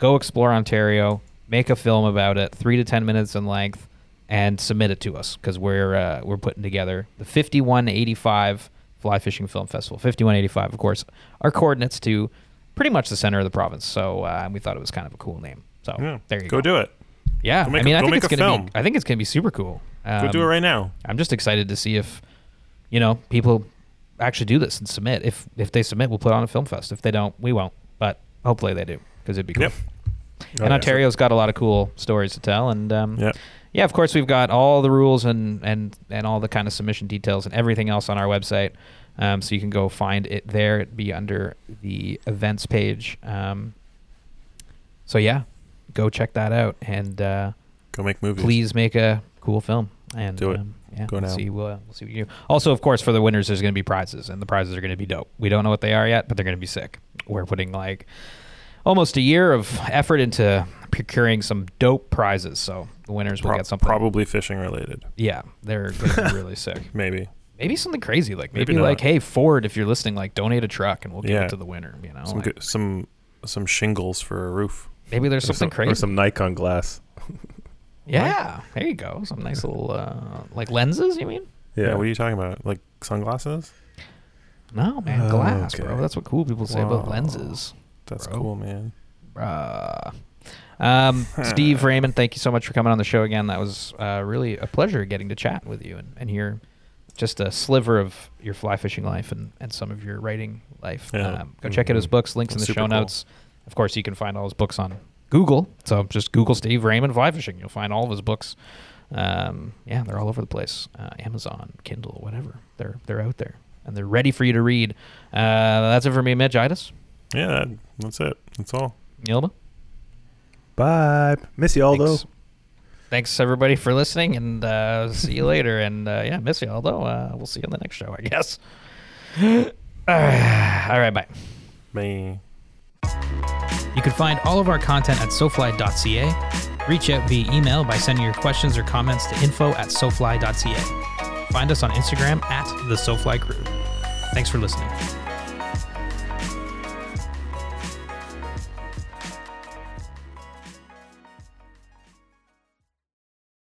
Go explore Ontario, make a film about it, three to ten minutes in length, and submit it to us because we're uh, we're putting together the 5185 Fly Fishing Film Festival. 5185, of course, our coordinates to pretty much the center of the province. So uh, we thought it was kind of a cool name. So yeah, there you go go. do it. Yeah, Go I mean, a- I think it's gonna film. be. I think it's gonna be super cool. Go do it Um, right now. I'm just excited to see if, you know, people actually do this and submit. If if they submit, we'll put on a film fest. If they don't, we won't. But hopefully they do because it'd be cool. Yep. And yeah. Ontario's got a lot of cool stories to tell. And um, Yep. yeah, of course we've got all the rules and and and all the kind of submission details and everything else on our website. Um, so you can go find it there. It'd be under the events page. Um, so yeah, go check that out and. Uh, Go make movies. please make a cool film and Do it. Um, yeah, Go we'll now. see. We'll, we'll see what you do. Also, of course, for the winners, there's going to be prizes, and the prizes are going to be dope. We don't know what they are yet, but they're going to be sick. We're putting like almost a year of effort into procuring some dope prizes, so the winners will Pro- get something. Probably fishing related. Yeah, they're going to be really sick. Maybe. Maybe something crazy, like maybe, Maybe like, hey Ford, if you're listening, like donate a truck and we'll give Yeah. it to the winner. You know, Some like, good, some some shingles for a roof. maybe there's something some, crazy. Or some Nikon glass. yeah, there you go. Some nice little uh, like lenses. You mean? Yeah. What are you talking about? Like sunglasses? No, man, Oh, glass, okay. bro. That's what cool people say about lenses. That's Bro. cool, man. Uh, Um, Steve Raymond, thank you so much for coming on the show again. That was uh, really a pleasure getting to chat with you and, and hear just a sliver of your fly fishing life and, and some of your writing life. Yeah. Um, go check out his books, links in the show cool. notes. Of course, you can find all his books on Google. So just Google Steve Raymond fly fishing. You'll find all of his books. Um, yeah, they're all over the place. Uh, Amazon, Kindle, whatever. They're they're out there and they're ready for you to read. Uh, that's it for me, Mitch Itis. Yeah, that's it. That's all. Yilma. Bye. Miss you, Aldo. Thanks. Thanks everybody for listening, and uh, see you later. And uh, yeah, miss you, Aldo. Uh, we'll see you on the next show, I guess. All right, bye. Bye. You can find all of our content at sofly.ca. Reach out via email by sending your questions or comments to info at sofly.ca. Find us on Instagram at the SoFly Crew. Thanks for listening.